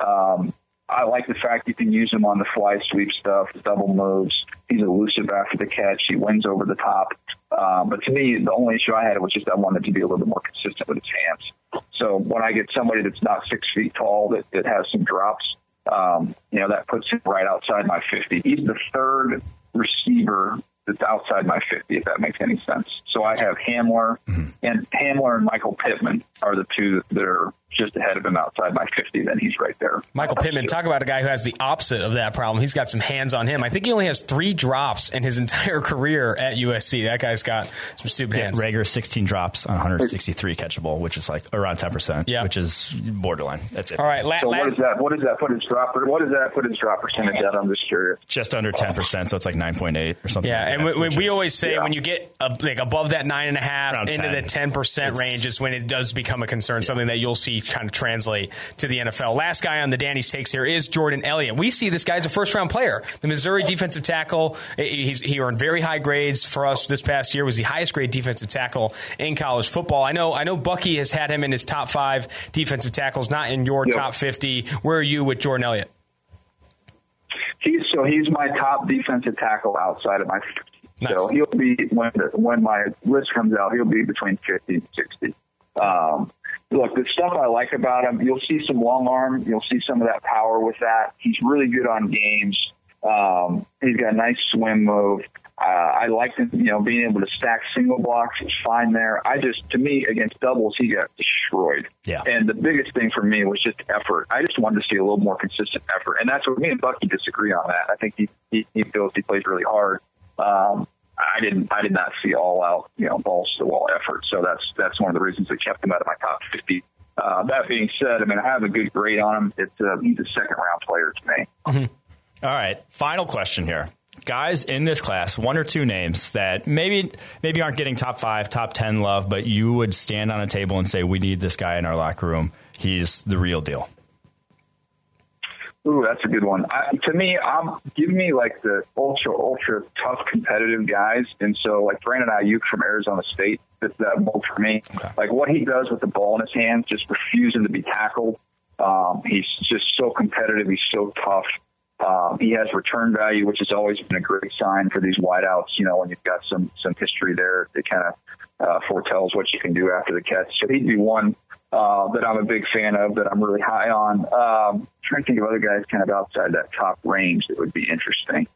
Um, I like the fact you can use him on the fly sweep stuff, double moves. He's elusive after the catch. He wins over the top. Um, but to me, the only issue I had was just I wanted to be a little bit more consistent with his hands. So when I get somebody that's not six feet tall that, that has some drops, um, you know, that puts him right outside my 50. He's the third receiver that's outside my 50, if that makes any sense. So I have Hamler, and Hamler and Michael Pittman are the two that are just ahead of him outside my 50. Then he's right there. Michael Pittman, talk about a guy who has the opposite of that problem. He's got some hands on him. I think he only has three drops in his entire career at USC. That guy's got some stupid hands. Reagor 16 drops on 163 catchable, which is like around 10%, Yeah. which is borderline. That's it. All right, la- So what last, does that? what is that put his drop? What does that put his drop percentage at? I'm just curious. Just under 10%, so it's like 9.8 or something. Yeah, like and that, we, we, is- always say yeah. when you get uh like above that nine and a half into 10. the ten percent It's- range is when it does become a concern, something that you'll see kind of translate to the NFL. Last guy on the Danny's takes here is Jordan Elliott. We see this guy's a first round player, the Missouri defensive tackle. He's, he earned very high grades for us this past year. Was the highest grade defensive tackle in college football. I know. I know. Bucky has had him in his top five defensive tackles, not in your Yep. top fifty. Where are you with Jordan Elliott? He's so he's my top defensive tackle outside of my 50. Nice. So he'll be when the, when my list comes out, he'll be between 50 and 60. Um, look, the stuff I like about him, you'll see some long arm, you'll see some of that power with that. He's really good on games. Um, he's got a nice swim move. Uh, I like him, you know, being able to stack single blocks. He's fine there. I just, to me, against doubles, he got destroyed. Yeah. And the biggest thing for me was just effort. I just wanted to see a little more consistent effort, and that's what me and Bucky disagree on that. I think he he, he feels he plays really hard. Um, I didn't. I did not see all out, you know, balls to the wall effort. So that's that's one of the reasons that kept him out of my top fifty. Uh, that being said, I mean, I have a good grade on him. It's uh, he's a second round player to me. All right, final question here. Guys in this class, one or two names that maybe maybe aren't getting top five, top ten love, but you would stand on a table and say, "We need this guy in our locker room. He's the real deal." Ooh, that's a good one. I, to me, I'm give me like the ultra ultra tough competitive guys, and so like Brandon Aiyuk from Arizona State fits that mold for me. Okay. Like what he does with the ball in his hands, just refusing to be tackled. Um, he's just so competitive. He's so tough. Um, he has return value, which has always been a great sign for these wideouts. You know, when you've got some some history there, it kind of uh, foretells what you can do after the catch. So he'd be one uh, that I'm a big fan of, that I'm really high on. Um, trying to think of other guys kind of outside that top range that would be interesting.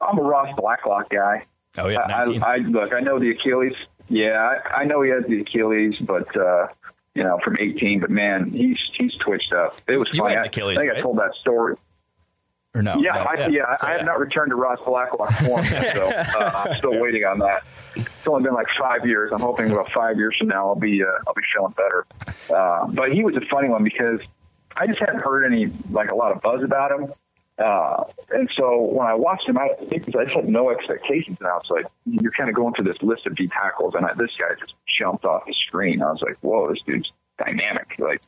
I'm a Ross Blacklock guy. Oh yeah, I, I, I look. I know the Achilles. Yeah, I, I know he has the Achilles, but uh, you know, from 18. But man, he's he's twitched up. It was You funny. Achilles, I think right? I told that story. Or no? Yeah, no, I, yeah, So, I have not returned to Ross Blacklock form so uh, I'm still waiting on that. It's only been like five years. I'm hoping about five years from now I'll be uh, I'll be feeling better. Uh, but he was a funny one because I just hadn't heard any like a lot of buzz about him. Uh, and so when I watched him, I, I just had no expectations, and I was like, "You're kind of going through this list of D tackles," and I, this guy just jumped off the screen. I was like, "Whoa, this dude's dynamic! Like,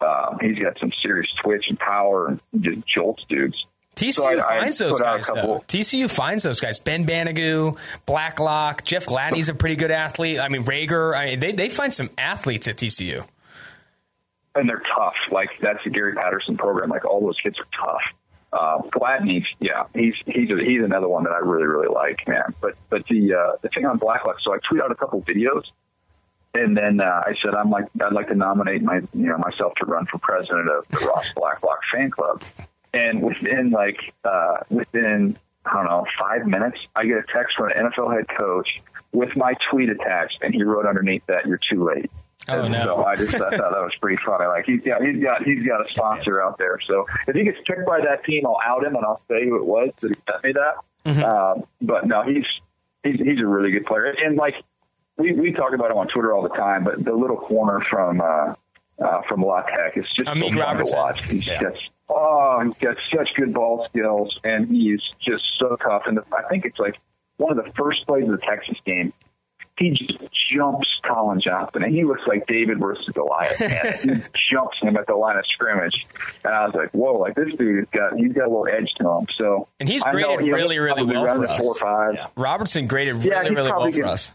um, he's got some serious twitch and power, and just jolts dudes." TCU So I- I finds those out a guys though. TCU finds those guys. Ben Banogu, Blacklock, Jeff Gladney's a pretty good athlete. I mean Reagor. I mean they they find some athletes at TCU. and they're tough. Like that's the Gary Patterson program. Like all those kids are tough. Uh, Gladney, yeah, he's he's a, he's another one that I really really like, man. But but the uh, the thing on Blacklock, so I tweet out a couple videos, and then uh, I said I'm like I'd like to nominate my you know myself to run for president of the Ross Blacklock fan club, and within like uh, within I don't know five minutes, I get a text from an NFL head coach with my tweet attached, and he wrote underneath that "You're too late." Oh, no. So I just I thought that was pretty funny. Like he's got he's got he's got a sponsor out there. So if he gets picked by that team, I'll out him and I'll say who it was that he sent me that. Mm-hmm. Um, but no, he's he's he's a really good player. And like we we talk about him on Twitter all the time. But the little corner from uh, uh, from La Tech is just so fun to watch. He's Yeah. just oh, he's got such good ball skills, and he's just so tough. And the, I think it's like one of the first plays of the Texas game he just jumps Collin Johnson, and he looks like David versus Goliath. Man. he jumps him at the line of scrimmage, and I was like, "Whoa! Like this dude has got he's got a little edge to him." So And he's graded really, really well for us. Four five. Yeah. Robertson graded Yeah, really really well for us.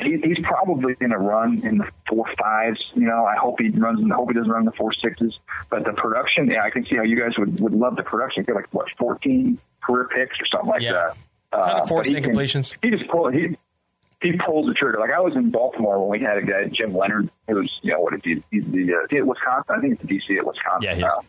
He, he's probably going to run in the four fives. You know, I hope he runs. I hope he doesn't run in the four sixes. But the production, yeah, I can see how you guys would, would love the production. Get like what fourteen career picks or something like Yeah. that. Uh, forced he. He just pulled. He he pulls the trigger. Like I was in Baltimore when we had a guy, Jim Leonhard, who was you know what is he? He's the uh, at Wisconsin. I think it's the DC at Wisconsin Yeah, now.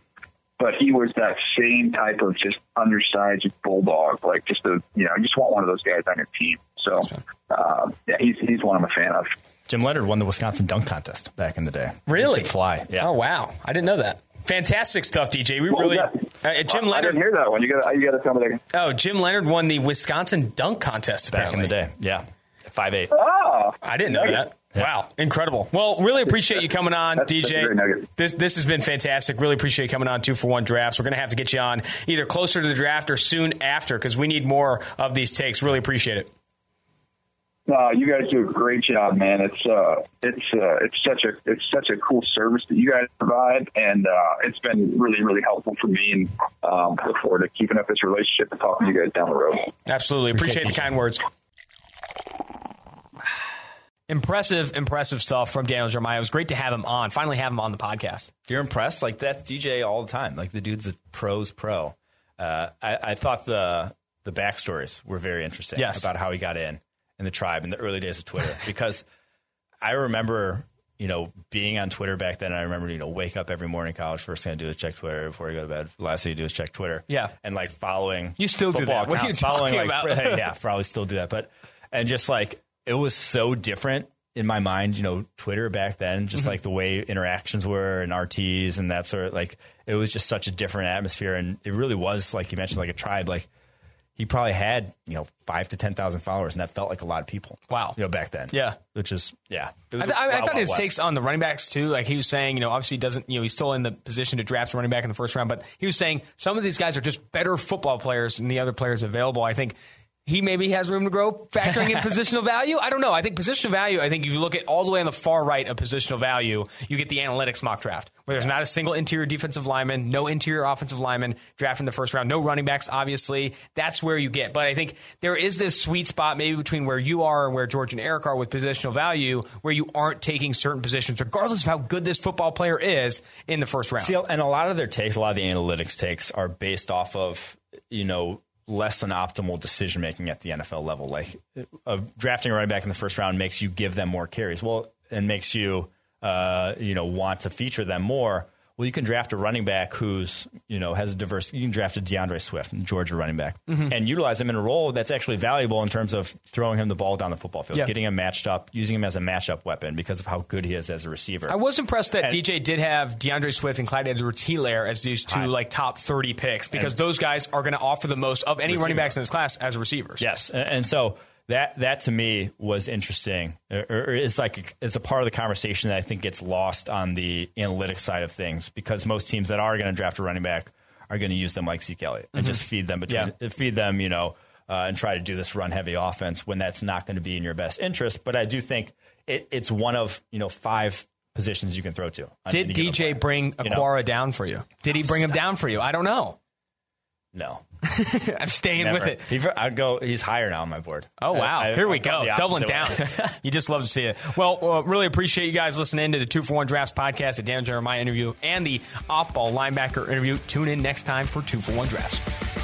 But he was that same type of just undersized bulldog, like just a you know, you just want one of those guys on your team. So uh, yeah, he's he's one I'm a fan of. Jim Leonhard won the Wisconsin dunk contest back in the day. Really? Fly. Yeah. Oh wow, I didn't know that. Fantastic stuff, DJ. We What was really that? uh, Jim I Leonhard. didn't hear that one. You got you got to tell me that. Oh, Jim Leonhard won the Wisconsin dunk contest Back in the apparently. day. Yeah. Five eight. Oh, I didn't know nugget. that. Wow, incredible. Well, really appreciate you coming on, That's- that's DJ. great nugget. This this has been fantastic. Really appreciate you coming on two for one drafts. We're going to have to get you on either closer to the draft or soon after because we need more of these takes. Really appreciate it. No, you guys do a great job, man. It's uh, it's uh, it's such a it's such a cool service that you guys provide, and uh, it's been really really helpful for me. And um, look forward to keeping up this relationship and talking to you guys down the road. Absolutely. Appreciate, Appreciate the kind words. Impressive, impressive stuff from Daniel Jeremiah. It was great to have him on. Finally, have him on the podcast. You're impressed? Like that's DJ all the time. Like the dude's a pro's pro. Uh, I, I thought the the backstories were very interesting Yes. about how he got in in the tribe in the early days of Twitter because I remember you know being on Twitter back then. I remember you know wake up every morning in college. First thing I do is check Twitter before I go to bed. Last thing you do is check Twitter. Yeah. and like following. You still do that. What are you accounts, following, talking like, about? yeah, probably still do that. But and just like it was so different in my mind, you know, Twitter back then, just Mm-hmm. like the way interactions were and RTs and that sort of like it was just such a different atmosphere and it really was like you mentioned like a tribe like he probably had you know five to ten thousand followers and that felt like a lot of people Wow. you know back then Yeah. which is yeah I, th- I, I thought his West. takes on the running backs too. Like he was saying, you know, obviously he doesn't, you know, he's still in the position to draft a running back in the first round, but he was saying some of these guys are just better football players than the other players available. I think he maybe has room to grow factoring in positional value. I don't know. I think positional value, I think if you look at all the way on the far right of positional value, you get the analytics mock draft where there's not a single interior defensive lineman, no interior offensive lineman drafted in the first round, no running backs, obviously. That's where you get. But I think there is this sweet spot maybe between where you are and where George and Eric are with positional value where you aren't taking certain positions, regardless of how good this football player is in the first round. See, and a lot of their takes, a lot of the analytics takes are based off of, you know, less than optimal decision making at the NFL level. Like uh, drafting a running back in the first round makes you give them more carries. Well, and makes you, uh, you know, want to feature them more. Well, you can draft a running back who's, you know, has a diverse. You can draft a D'Andre Swift, Georgia running back, mm-hmm. and utilize him in a role that's actually valuable in terms of throwing him the ball down the football field, Yeah. getting him matched up, using him as a matchup weapon because of how good he is as a receiver. I was impressed that And- DJ did have D'Andre Swift and Clyde Edwards-Helaire as these two Right. like top 30 picks because those guys are going to offer the most of any running backs in this class as receivers. Yes, and, and so that that to me was interesting, or, or is like is a part of the conversation that I think gets lost on the analytics side of things because most teams that are going to draft a running back are going to use them like Zeke Elliott and just feed them between, Yeah. feed them, you know, uh, and try to do this run heavy offense when that's not going to be in your best interest. But I do think it, it's one of you know five positions you can throw to. Did DJ bring You know? Okwara down for you? Did he bring him down for you? I don't know. No, I'm staying never. with it. He, I'd go. He's higher now on my board. Oh wow! I- I- Here we go, doubling down. you just love to see it. Well, uh, really appreciate you guys listening to the Two for One Drafts podcast, the Dan Jeremiah interview, and the off ball linebacker interview. Tune in next time for Two for One Drafts.